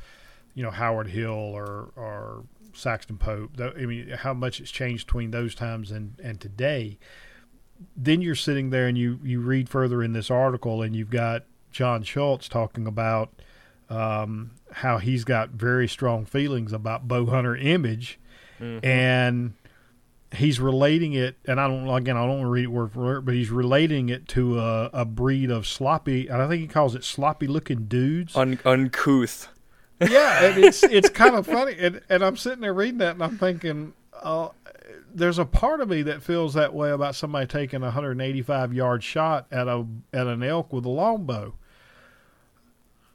you know Howard Hill or or Saxton Pope. I mean, how much it's changed between those times and and today. Then you're sitting there and you you read further in this article and you've got John Schultz talking about um, how he's got very strong feelings about bow hunter image and he's relating it, and I don't again I don't want to read it word for word, but he's relating it to a, a breed of sloppy, and I think he calls it sloppy looking dudes. Un- uncouth. Yeah, and it's it's kind of funny, and and I'm sitting there reading that, and I'm thinking, uh, there's a part of me that feels that way about somebody taking a 185 yard shot at a at an elk with a longbow.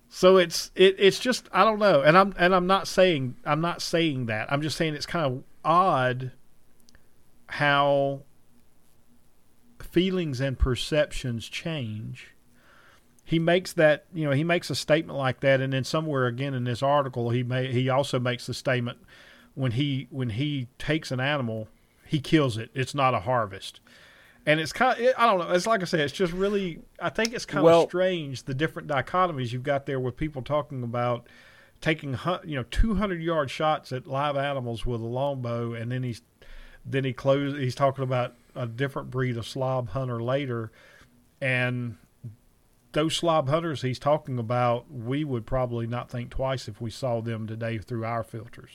So it's it, it's just I don't know, and I'm and I'm not saying I'm not saying that. I'm just saying it's kind of odd how feelings and perceptions change. He makes that you know he makes a statement like that, and then somewhere again in this article he may he also makes the statement when he when he takes an animal he kills it. It's not a harvest. And it's kind of, I don't know. It's like I said, it's just really, I think it's kind Well- of strange the different dichotomies you've got there with people talking about taking, you know, 200 yard shots at live animals with a longbow. And then he's, then he close, he's talking about a different breed of slob hunter later. And those slob hunters he's talking about, we would probably not think twice if we saw them today through our filters.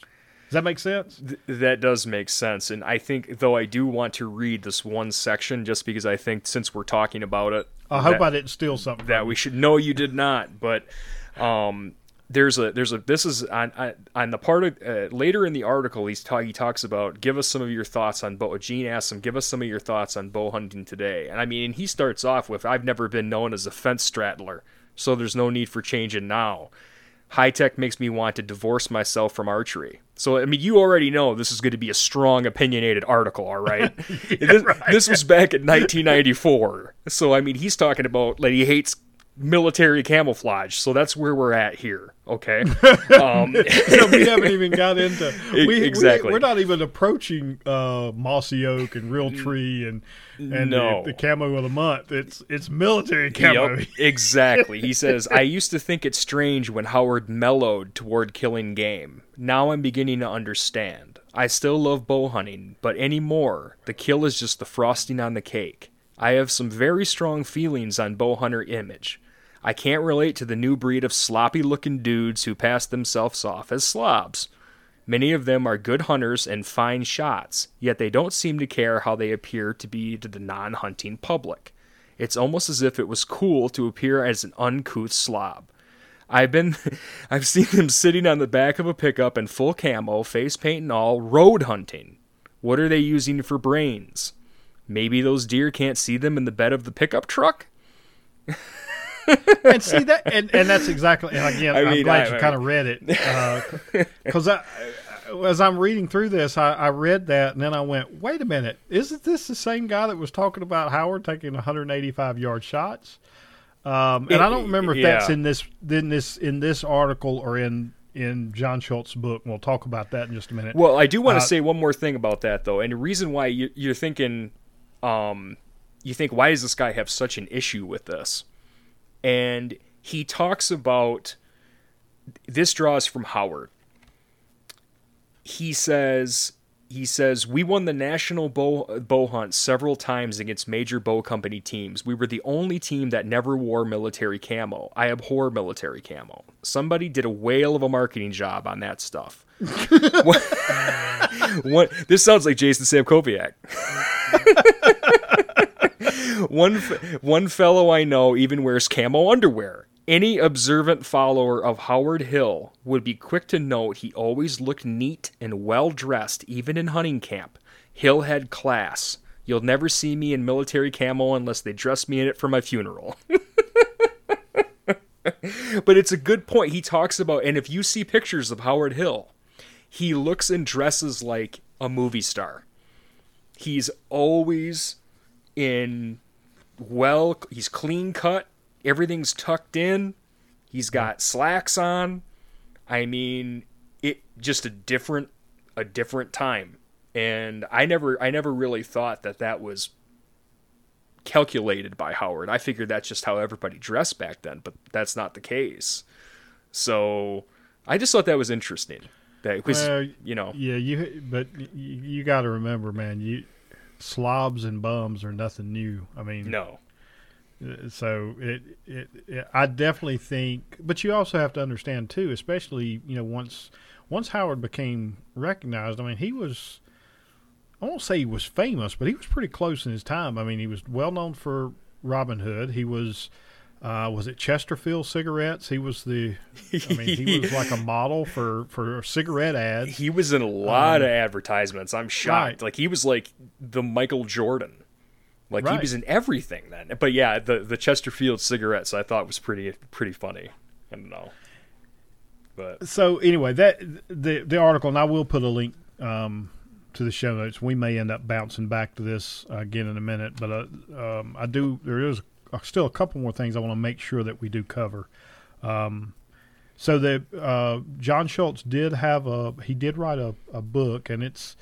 Does that make sense? Th- that does make sense. And I think, though, I do want to read this one section just because I think since we're talking about it, I hope that- I didn't steal something. that we should know you did not. But um, there's a there's a this is on on, on the part of uh, later in the article he's ta- he talks about give us some of your thoughts on bow. Gene asks him give us some of your thoughts on bow hunting today. And I mean and he starts off with I've never been known as a fence straddler, so there's no need for changing now. High tech makes me want to divorce myself from archery. So I mean, you already know this is going to be a strong, opinionated article, all right? [laughs] this, this was back in 1994. So I mean, he's talking about like he hates military camouflage. So that's where we're at here. Okay. [laughs] Um, [laughs] So we haven't even got into [laughs] we, exactly. We, are not even approaching uh, mossy oak and Realtree and and No. the, the camo of the month. It's it's military camo. Yep, exactly. He says, I used to think it strange when Howard mellowed toward killing game. Now I'm beginning to understand. I still love bow hunting, but anymore, the kill is just the frosting on the cake. I have some very strong feelings on bow hunter image. I can't relate to the new breed of sloppy looking dudes who pass themselves off as slobs. Many of them are good hunters and fine shots, yet they don't seem to care how they appear to be to the non hunting public. It's almost as if it was cool to appear as an uncouth slob. I've been [laughs] I've seen them sitting on the back of a pickup in full camo, face paint and all, road hunting. What are they using for brains? Maybe those deer can't see them in the bed of the pickup truck? [laughs] [laughs] and see that, and, and that's exactly. And again, I I'm mean, glad I- you kind of read it [laughs] because I, as I'm reading through this, I, I read that and then I went, wait a minute, isn't this the same guy that was talking about Howard taking 185 yard shots? Um, and I don't remember if that's in this in this in this article or in in John Schultz's book. We'll talk about that in just a minute. Well, I do want to Uh, say one more thing about that though, and the reason why you, you're thinking, um, you think why does this guy have such an issue with this? And he talks about this draws from Howard. He says he says we won the national bow bow hunt several times against major bow company teams. We were the only team that never wore military camo. I abhor military camo. Somebody did a whale of a marketing job on that stuff. [laughs] one, [laughs] this sounds like Jason Samkoviak. [laughs] one one fellow I know even wears camo underwear. Any observant follower of Howard Hill would be quick to note he always looked neat and well dressed, even in hunting camp. Hill had class. You'll never see me in military camo unless they dress me in it for my funeral. [laughs] but it's a good point. He talks about, and if you see pictures of Howard Hill, he looks and dresses like a movie star. He's always in well, he's clean cut everything's tucked in. He's got slacks on. I mean, it just a different a different time. And I never I never really thought that that was calculated by Howard. I figured that's just how everybody dressed back then, but that's not the case. So, I just thought that was interesting. That was, well, you know, yeah, you but you, you got to remember, man, you slobs and bums are nothing new. I mean, no, uh, so it, it, it, I definitely think, but you also have to understand too, especially you know once once Howard became recognized. I mean, he was I won't say he was famous, but he was pretty close in his time. I mean, he was well known for Robin Hood. He was uh, was it Chesterfield cigarettes? He was the, I mean, he was like a model for for cigarette ads. He was in a lot um, of advertisements. I'm shocked. Right. Like he was like the Michael Jordan. Like right. he was in everything then. But yeah, the the Chesterfield cigarettes I thought was pretty pretty funny. I don't know. But so anyway, that the the article, and I will put a link um, to the show notes. We may end up bouncing back to this uh, again in a minute, but uh, um, I do. There is still a couple more things I want to make sure that we do cover. Um, so that uh, John Schultz did have a he did write a, a book, and it's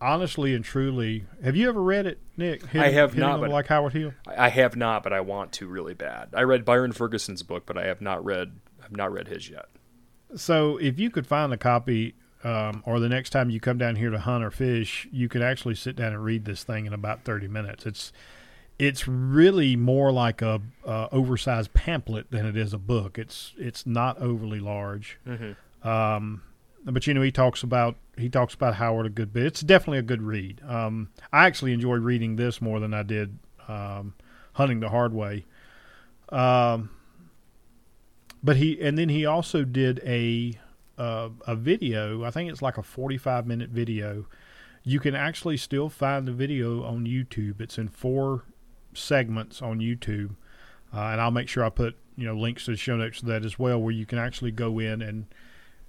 honestly and truly, have you ever read it, Nick? Hitting, I have not. But like Howard Hill. I have not, but I want to really bad. I read Byron Ferguson's book, but I have not read. I've not read his yet. So, if you could find a copy, um, or the next time you come down here to hunt or fish, you could actually sit down and read this thing in about thirty minutes. It's it's really more like a, a oversized pamphlet than it is a book. It's it's not overly large. Mm-hmm. Um, but you know he talks about he talks about Howard a good bit. It's definitely a good read. Um, I actually enjoyed reading this more than I did um, hunting the hard way. Um, but he and then he also did a uh, a video. I think it's like a forty five minute video. You can actually still find the video on YouTube. It's in four segments on YouTube, uh, and I'll make sure I put you know links to the show notes to that as well, where you can actually go in and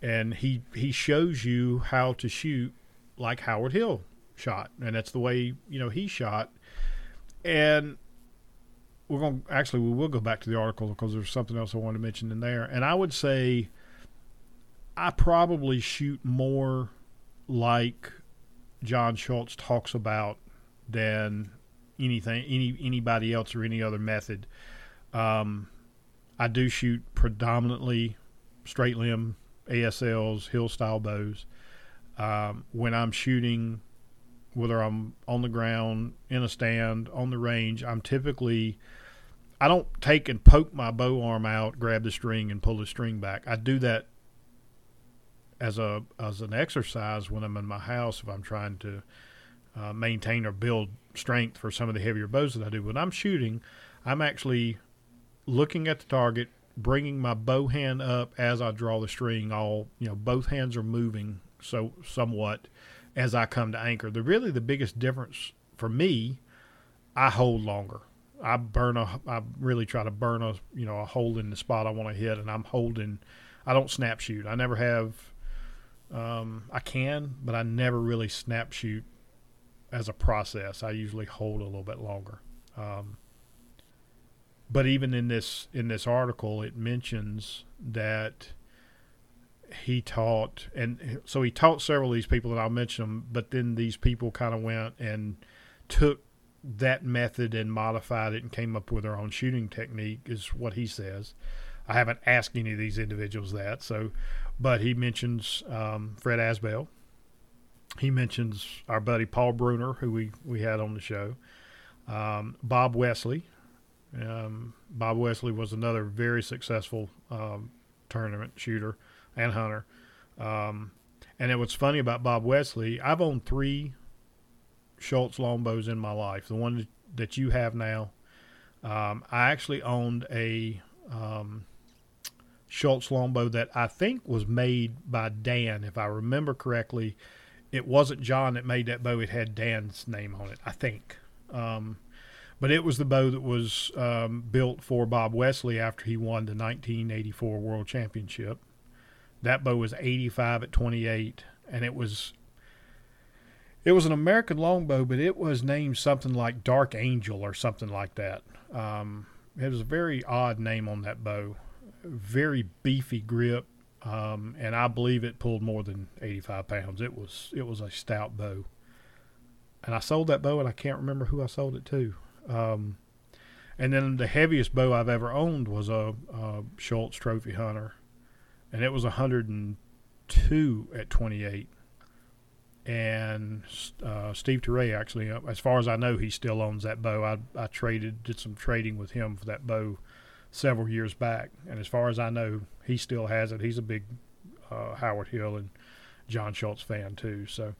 and he he shows you how to shoot like Howard Hill shot, and that's the way you know he shot. And we're going to actually we will go back to the article because there's something else I wanted to mention in there. And I would say I probably shoot more like John Schultz talks about than anything any anybody else or any other method. Um, I do shoot predominantly straight limb ASLs, hill style bows. Um, when I'm shooting, whether I'm on the ground, in a stand, on the range, I'm typically I don't take and poke my bow arm out, grab the string, and pull the string back. I do that as a as an exercise when I'm in my house if I'm trying to uh, maintain or build strength for some of the heavier bows that I do. When I'm shooting, I'm actually looking at the target, bringing my bow hand up as I draw the string. All you know, both hands are moving so somewhat as I come to anchor. The really the biggest difference for me, I hold longer. I burn a. I really try to burn a you know a hole in the spot I want to hit, and I'm holding. I don't snap shoot. I never have. Um, I can, but I never really snap shoot as a process. I usually hold a little bit longer. Um, but even in this in this article, it mentions that he taught, and so he taught several of these people, and I'll mention them. But then these people kind of went and took that method and modified it and came up with their own shooting technique, is what he says. I haven't asked any of these individuals that, so, but he mentions um, Fred Asbell. He mentions our buddy Paul Bruner, who we, we had on the show, um, Bob Wesley. Um, Bob Wesley was another very successful um, tournament shooter and hunter. Um, and it, what's funny about Bob Wesley, I've owned three Schultz longbows in my life. The one that you have now, um, I actually owned a um, Schultz longbow that I think was made by Dan, if I remember correctly. It wasn't John that made that bow; it had Dan's name on it, I think. Um, but it was the bow that was um, built for Bob Wesley after he won the 1984 World Championship. That bow was 85 at 28, and it was it was an American longbow, but it was named something like Dark Angel or something like that. Um, it was a very odd name on that bow. Very beefy grip, um, and I believe it pulled more than 85 pounds. It was it was a stout bow. And I sold that bow, and I can't remember who I sold it to. Um, and then the heaviest bow I've ever owned was a, a Schultz Trophy Hunter, and it was 102 at 28 and uh, Steve Teray actually, uh, as far as I know, he still owns that bow. I, I traded, did some trading with him for that bow several years back, and as far as I know, he still has it. He's a big uh, Howard Hill and John Schultz fan too. So,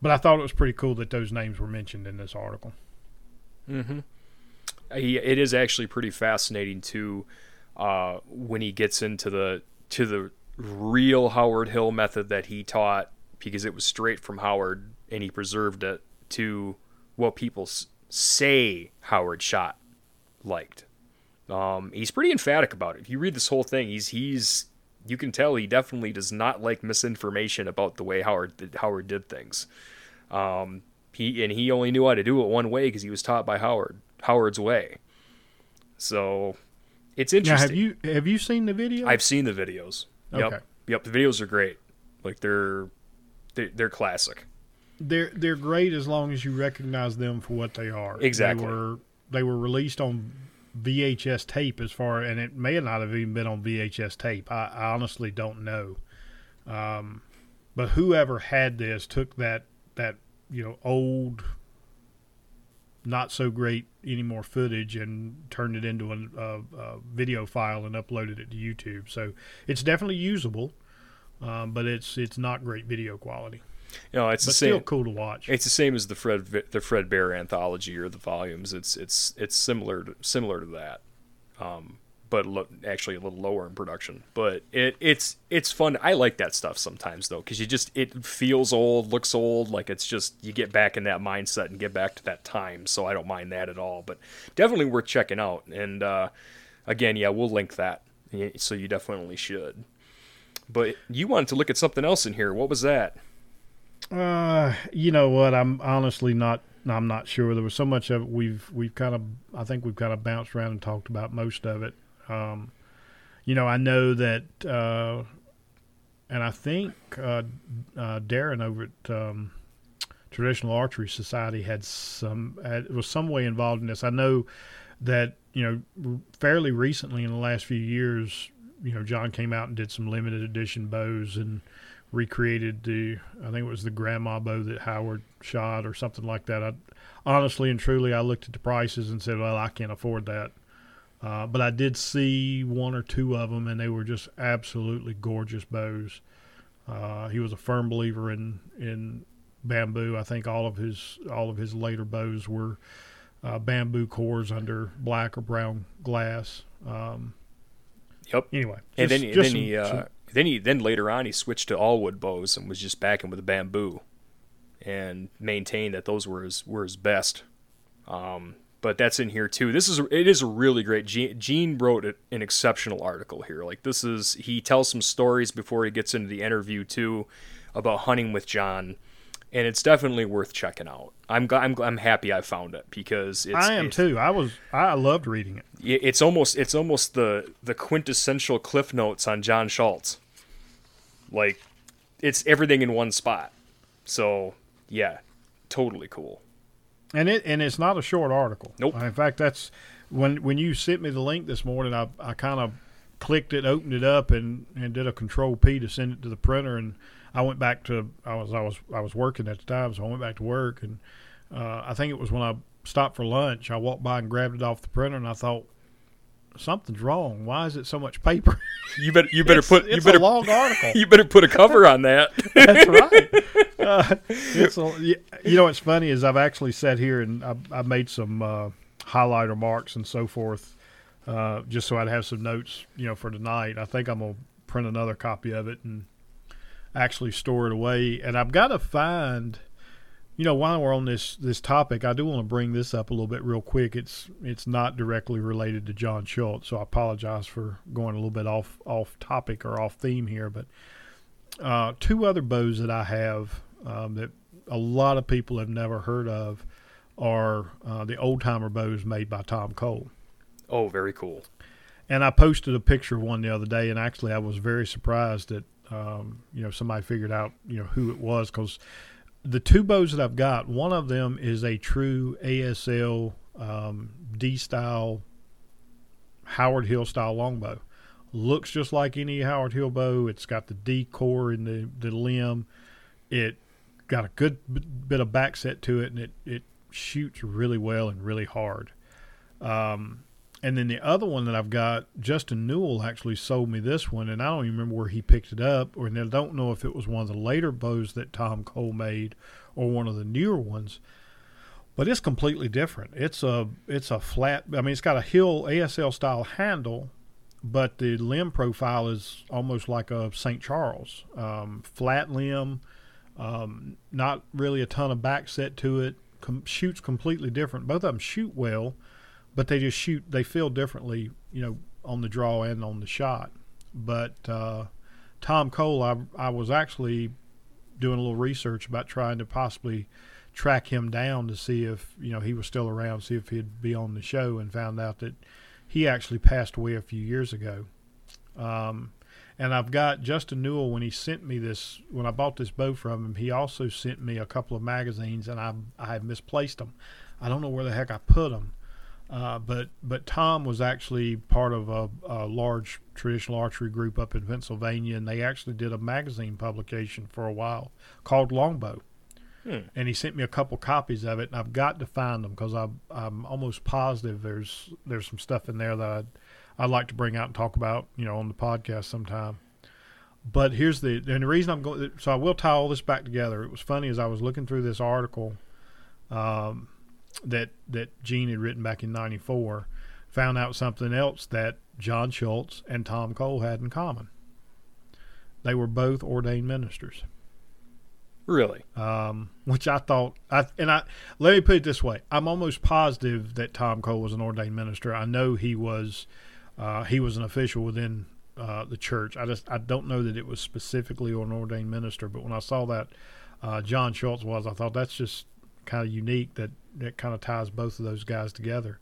but I thought it was pretty cool that those names were mentioned in this article. Mm-hmm. It is actually pretty fascinating too uh, when he gets into the to the real Howard Hill method that he taught because it was straight from Howard and he preserved it to what people say Howard shot liked. Um, he's pretty emphatic about it. If you read this whole thing, he's he's you can tell he definitely does not like misinformation about the way Howard did, Howard did things. Um, he and he only knew how to do it one way because he was taught by Howard Howard's way. So it's interesting. Now, have you have you seen the video? I've seen the videos. Okay. Yep. Yep. The videos are great. Like they're they're, they're classic. They're they're great as long as you recognize them for what they are. Exactly. They were they were released on VHS tape as far, and it may not have even been on VHS tape. I, I honestly don't know. Um, but whoever had this took that that you know old, not so great anymore footage and turned it into a, a, a video file and uploaded it to YouTube. So it's definitely usable um, but it's it's not great video quality. You know, it's but the same. Still cool to watch. It's the same as the Fred the Fred Bear anthology or the volumes. It's it's it's similar to, similar to that, um, but lo- actually a little lower in production. But it it's it's fun. I like that stuff sometimes though, because you just it feels old, looks old. Like it's just you get back in that mindset and get back to that time. So I don't mind that at all. But definitely worth checking out. And uh, again, yeah, we'll link that. So you definitely should. But you wanted to look at something else in here. What was that? Uh, you know what? I'm honestly not. I'm not sure. There was so much of it. We've we've kind of. I think we've kind of bounced around and talked about most of it. Um, you know, I know that, uh, and I think uh, uh, Darren over at um, Traditional Archery Society had some had, was some way involved in this. I know that you know fairly recently in the last few years you know, John came out and did some limited edition bows and recreated the, I think it was the grandma bow that Howard shot or something like that. I, honestly and truly, I looked at the prices and said, well, I can't afford that. Uh, but I did see one or two of them, and they were just absolutely gorgeous bows. Uh, he was a firm believer in in bamboo. I think all of his all of his later bows were uh, bamboo cores under black or brown glass. Um, Yep. Anyway, and then, just then he uh, then he then later on he switched to all wood bows and was just backing with bamboo, and maintained that those were his were his best. Um, but that's in here too. This is it is a really great. Gene wrote an exceptional article here. Like this is he tells some stories before he gets into the interview too, about hunting with John and it's definitely worth checking out. I'm I'm I'm happy I found it because it's, I am it's, too. I was I loved reading it. It's almost it's almost the the quintessential cliff notes on John Schultz. Like it's everything in one spot. So, yeah, totally cool. and it and it's not a short article. Nope. In fact, that's when when you sent me the link this morning. I I kind of clicked it, opened it up, and and did a Control P to send it to the printer. And I went back to I was I was I was working at the time, so I went back to work. And uh, I think it was when I stopped for lunch. I walked by and grabbed it off the printer, and I thought something's wrong. Why is it so much paper? [laughs] You better you better It's- put you it's better a long article. [laughs] you better put a cover on that. [laughs] That's right. Uh, it's a, you you know what's funny is I've actually sat here and I, I made some uh, highlighter marks and so forth, uh, just so I'd have some notes, you know, for tonight. I think I'm gonna print another copy of it and actually store it away. And I've got to find, you know, while we're on this this topic, I do want to bring this up a little bit real quick. It's it's not directly related to John Schultz, so I apologize for going a little bit off off topic or off theme here, but uh, two other bows that I have um, that a lot of people have never heard of are uh, the old timer bows made by Tom Cole. oh, very cool. And I posted a picture of one the other day, and actually I was very surprised that um, you know somebody figured out you know who it was because the two bows that I've got, one of them is a true ASL um, D style Howard Hill style longbow. Looks just like any Howard Hill bow. It's got the D core in the, the limb. It got a good b- bit of back set to it, and it, it shoots really well and really hard. Um, and then the other one that I've got, Justin Newell actually sold me this one, and I don't even remember where he picked it up, or and I don't know if it was one of the later bows that Tom Cole made or one of the newer ones. But it's completely different. It's a it's a flat. I mean, it's got a hill ASL style handle, but the limb profile is almost like a St. Charles, um, flat limb, um, not really a ton of back set to it. Com- shoots completely different. Both of them shoot well, but they just shoot. They feel differently, you know, on the draw and on the shot. But uh, Tom Cole, I I was actually doing a little research about trying to possibly track him down to see if you know he was still around, see if he'd be on the show, and found out that he actually passed away a few years ago. Um, and I've got Justin Newell when he sent me this when I bought this bow from him. He also sent me a couple of magazines, and I I misplaced them. I don't know where the heck I put them. Uh, but but Tom was actually part of a, a large traditional archery group up in Pennsylvania, and they actually did a magazine publication for a while called Longbow. Hmm. And he sent me a couple copies of it, and I've got to find them because I'm I'm almost positive there's there's some stuff in there that I'd, I'd like to bring out and talk about, you know, on the podcast sometime. But here's the and the reason I'm going. So I will tie all this back together. It was funny as I was looking through this article. Um, that that Gene had written back in '94, found out something else that John Schultz and Tom Cole had in common. They were both ordained ministers, Really? um, which I thought. I and I let me put it this way: I'm almost positive that Tom Cole was an ordained minister. I know he was. Uh, he was an official within uh, the church. I just I don't know that it was specifically an ordained minister, but when I saw that uh, John Schultz was, I thought that's just kind of unique that that kind of ties both of those guys together.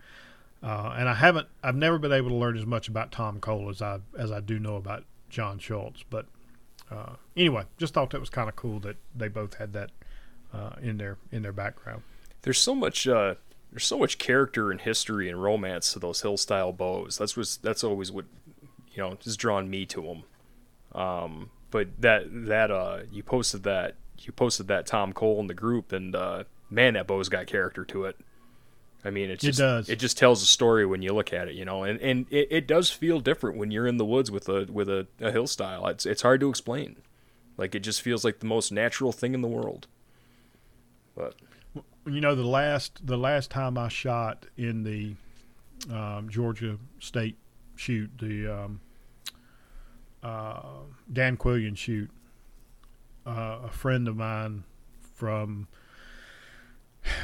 Uh, and I haven't, I've never been able to learn as much about Tom Cole as I as I do know about John Schultz. But uh, anyway, just thought that was kind of cool that they both had that uh, in their in their background. There's so much uh there's so much character and history and romance to those hill style bows. That's was that's always what you know has drawn me to them. Um, but that that uh you posted that you posted that Tom Cole in the group and uh, man that bow's got character to it. I mean, it's It just, does. It just tells a story when you look at it, you know, and and it, it does feel different when you're in the woods with a with a, a hill style. It's it's hard to explain. Like it just feels like the most natural thing in the world. But You know, the last the last time I shot in the um, Georgia State shoot, the um, uh, Dan Quillian shoot, uh, a friend of mine from.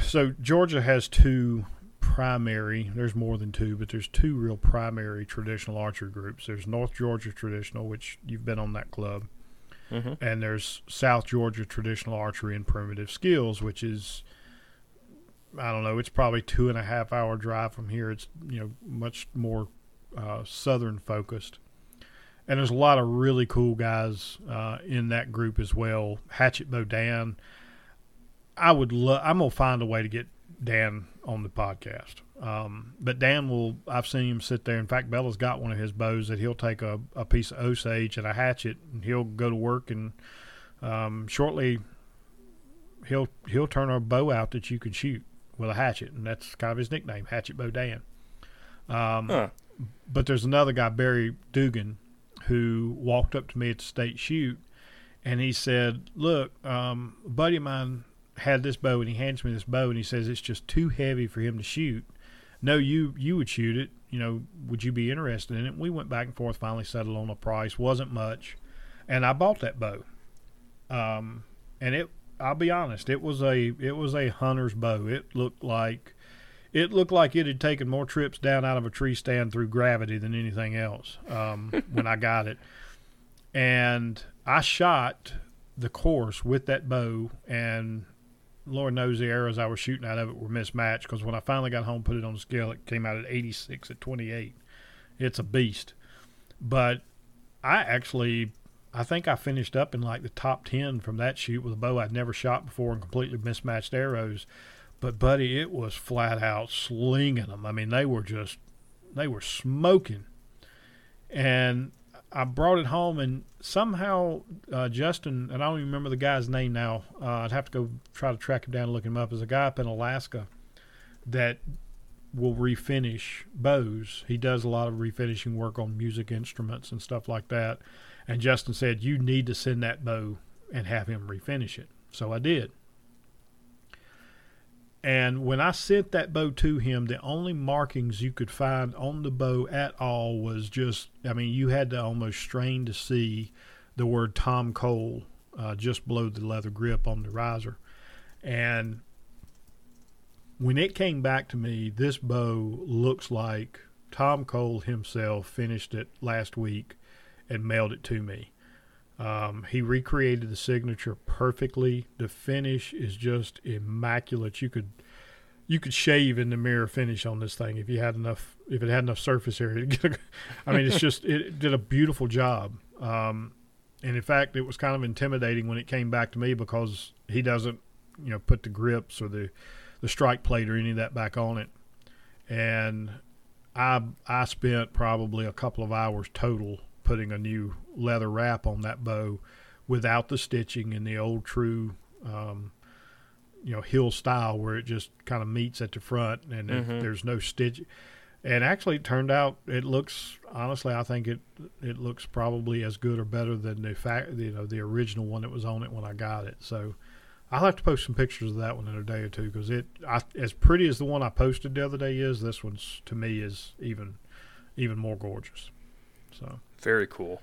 So Georgia has two primary. There's more than two, but there's two real primary traditional archery groups. There's North Georgia Traditional, which you've been on that club, Mhm. and there's South Georgia Traditional Archery and Primitive Skills, which is I don't know. It's probably two and a half hour drive from here. It's you know much more uh, southern focused, and there's a lot of really cool guys uh, in that group as well. Hatchet Bow Dan. I would love. I'm gonna find a way to get Dan on the podcast. Um, but Dan will, I've seen him sit there. In fact, Bella's got one of his bows that he'll take a, a piece of Osage and a hatchet, and he'll go to work. And um, shortly, he'll he'll turn a bow out that you can shoot with a hatchet, and that's kind of his nickname, Hatchet Bow Dan. Um, Huh. But there's another guy, Barry Dugan, who walked up to me at the state shoot, and he said, "Look, um, a buddy of mine had this bow, and he hands me this bow, and he says it's just too heavy for him to shoot. No, you you would shoot it. You know, would you be interested in it?" We went back and forth, finally settled on a price. wasn't much, and I bought that bow. Um, and it, I'll be honest, it was a it was a hunter's bow. It looked like it looked like it had taken more trips down out of a tree stand through gravity than anything else um, [laughs] when I got it. And I shot the course with that bow, and Lord knows the arrows I was shooting out of it were mismatched because when I finally got home, put it on the scale, it came out at 86 at 28. It's a beast. But I actually, I think I finished up in like the top 10 from that shoot with a bow I'd never shot before and completely mismatched arrows. But buddy, it was flat out slinging them. I mean, they were just, they were smoking. And I brought it home, and somehow uh, Justin, and I don't even remember the guy's name now. Uh, I'd have to go try to track him down and look him up. There's a guy up in Alaska that will refinish bows. He does a lot of refinishing work on music instruments and stuff like that. And Justin said, You need to send that bow and have him refinish it. So I did. And when I sent that bow to him, the only markings you could find on the bow at all was just, I mean, you had to almost strain to see the word Tom Cole uh, just below the leather grip on the riser. And when it came back to me, this bow looks like Tom Cole himself finished it last week and mailed it to me. Um, he recreated the signature perfectly. The finish is just immaculate. You could you could shave in the mirror finish on this thing if you had enough if it had enough surface area. A, [laughs] I mean, it's just it did a beautiful job. Um, and in fact, it was kind of intimidating when it came back to me because he doesn't you know put the grips or the the strike plate or any of that back on it. And I I spent probably a couple of hours total putting a new leather wrap on that bow without the stitching and the old true um, you know hill style where it just kind of meets at the front and it, Mhm. there's no stitch. And actually it turned out it looks honestly I think it it looks probably as good or better than the fact you know the original one that was on it when I got it. So I'll have to post some pictures of that one in a day or two because it I, as pretty as the one I posted the other day is this one's to me is even even more gorgeous. So Very cool.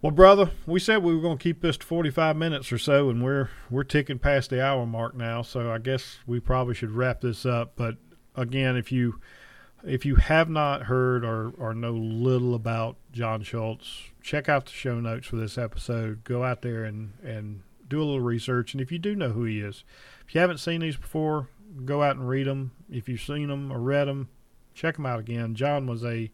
well, brother, we said we were going to keep this to 45 minutes or so, and we're we're ticking past the hour mark now. So I guess we probably should wrap this up. But again, if you if you have not heard or, or know little about John Schulz, check out the show notes for this episode. Go out there and, and do a little research. And if you do know who he is, if you haven't seen these before, go out and read them. If you've seen them or read them, check them out again. John was a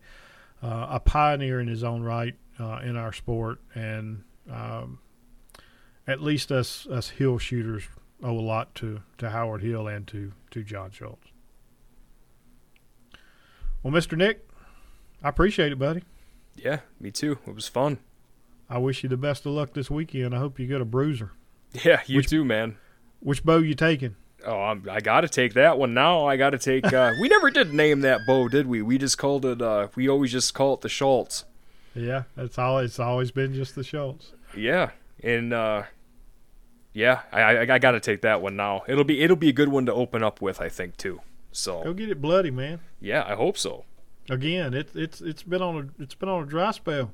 uh, a pioneer in his own right uh, in our sport, and um, at least us us hill shooters owe a lot to, to Howard Hill and to to John Schulz. Well, Mister Nick, I appreciate it, buddy. Yeah, me too. It was fun. I wish you the best of luck this weekend. I hope you get a bruiser. Yeah, you Which- too, man. Which bow you taking? Oh, I'm, I got to take that one now. I got to take. Uh, [laughs] we never did name that bow, did we? We just called it. Uh, we always just call it the Schulz. Yeah, that's all. It's always been just the Schulz. Yeah, and uh, yeah, I, I, I got to take that one now. It'll be it'll be a good one to open up with, I think too. So go get it bloody, man. yeah, I hope so. Again, it's it's it's been on a it's been on a dry spell.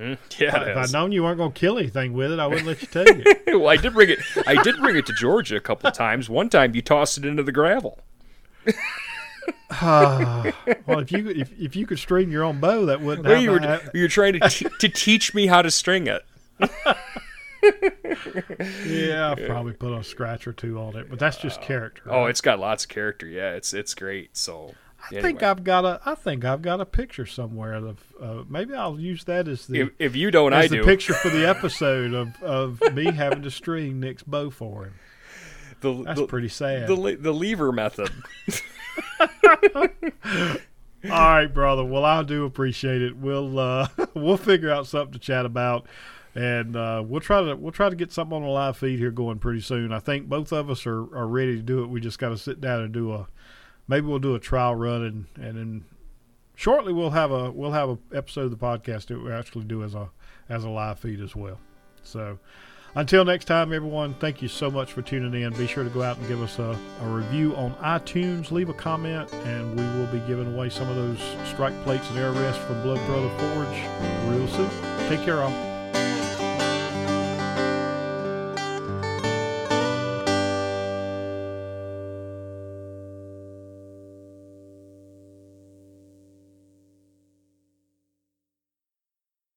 Hmm, Yeah, if I'd known you weren't going to kill anything with it, I wouldn't let you take it. [laughs] well, I did bring it. I did bring it to Georgia a couple of times. One time, you tossed it into the gravel. Ah, [sighs] well, if you if, if you could string your own bow, that wouldn't Well, you were you were trying to te- to teach me how to string it. [laughs] yeah, I'll probably put a scratch or two on it, but that's just character. Oh, right? it's got lots of character. Yeah, it's it's great. So I think I've got a I think I've got a picture somewhere of uh, maybe I'll use that as the if, if you don't, I do. picture for the [laughs] episode of of me having to string Nick's bow for him. The, That's the, pretty sad. the the lever method. [laughs] [laughs] All right, brother. Well, I do appreciate it. We'll uh, we'll figure out something to chat about, and uh, we'll try to we'll try to get something on the live feed here going pretty soon. I think both of us are, are ready to do it. We just got to sit down and do a maybe we'll do a trial run, and and then shortly we'll have a we'll have a episode of the podcast that we actually do as a as a live feed as well. So. Until next time, everyone, thank you so much for tuning in. Be sure to go out and give us a, a review on iTunes. Leave a comment, and we will be giving away some of those strike plates and arrow rests from Blood Brother Forge real soon. Take care, all.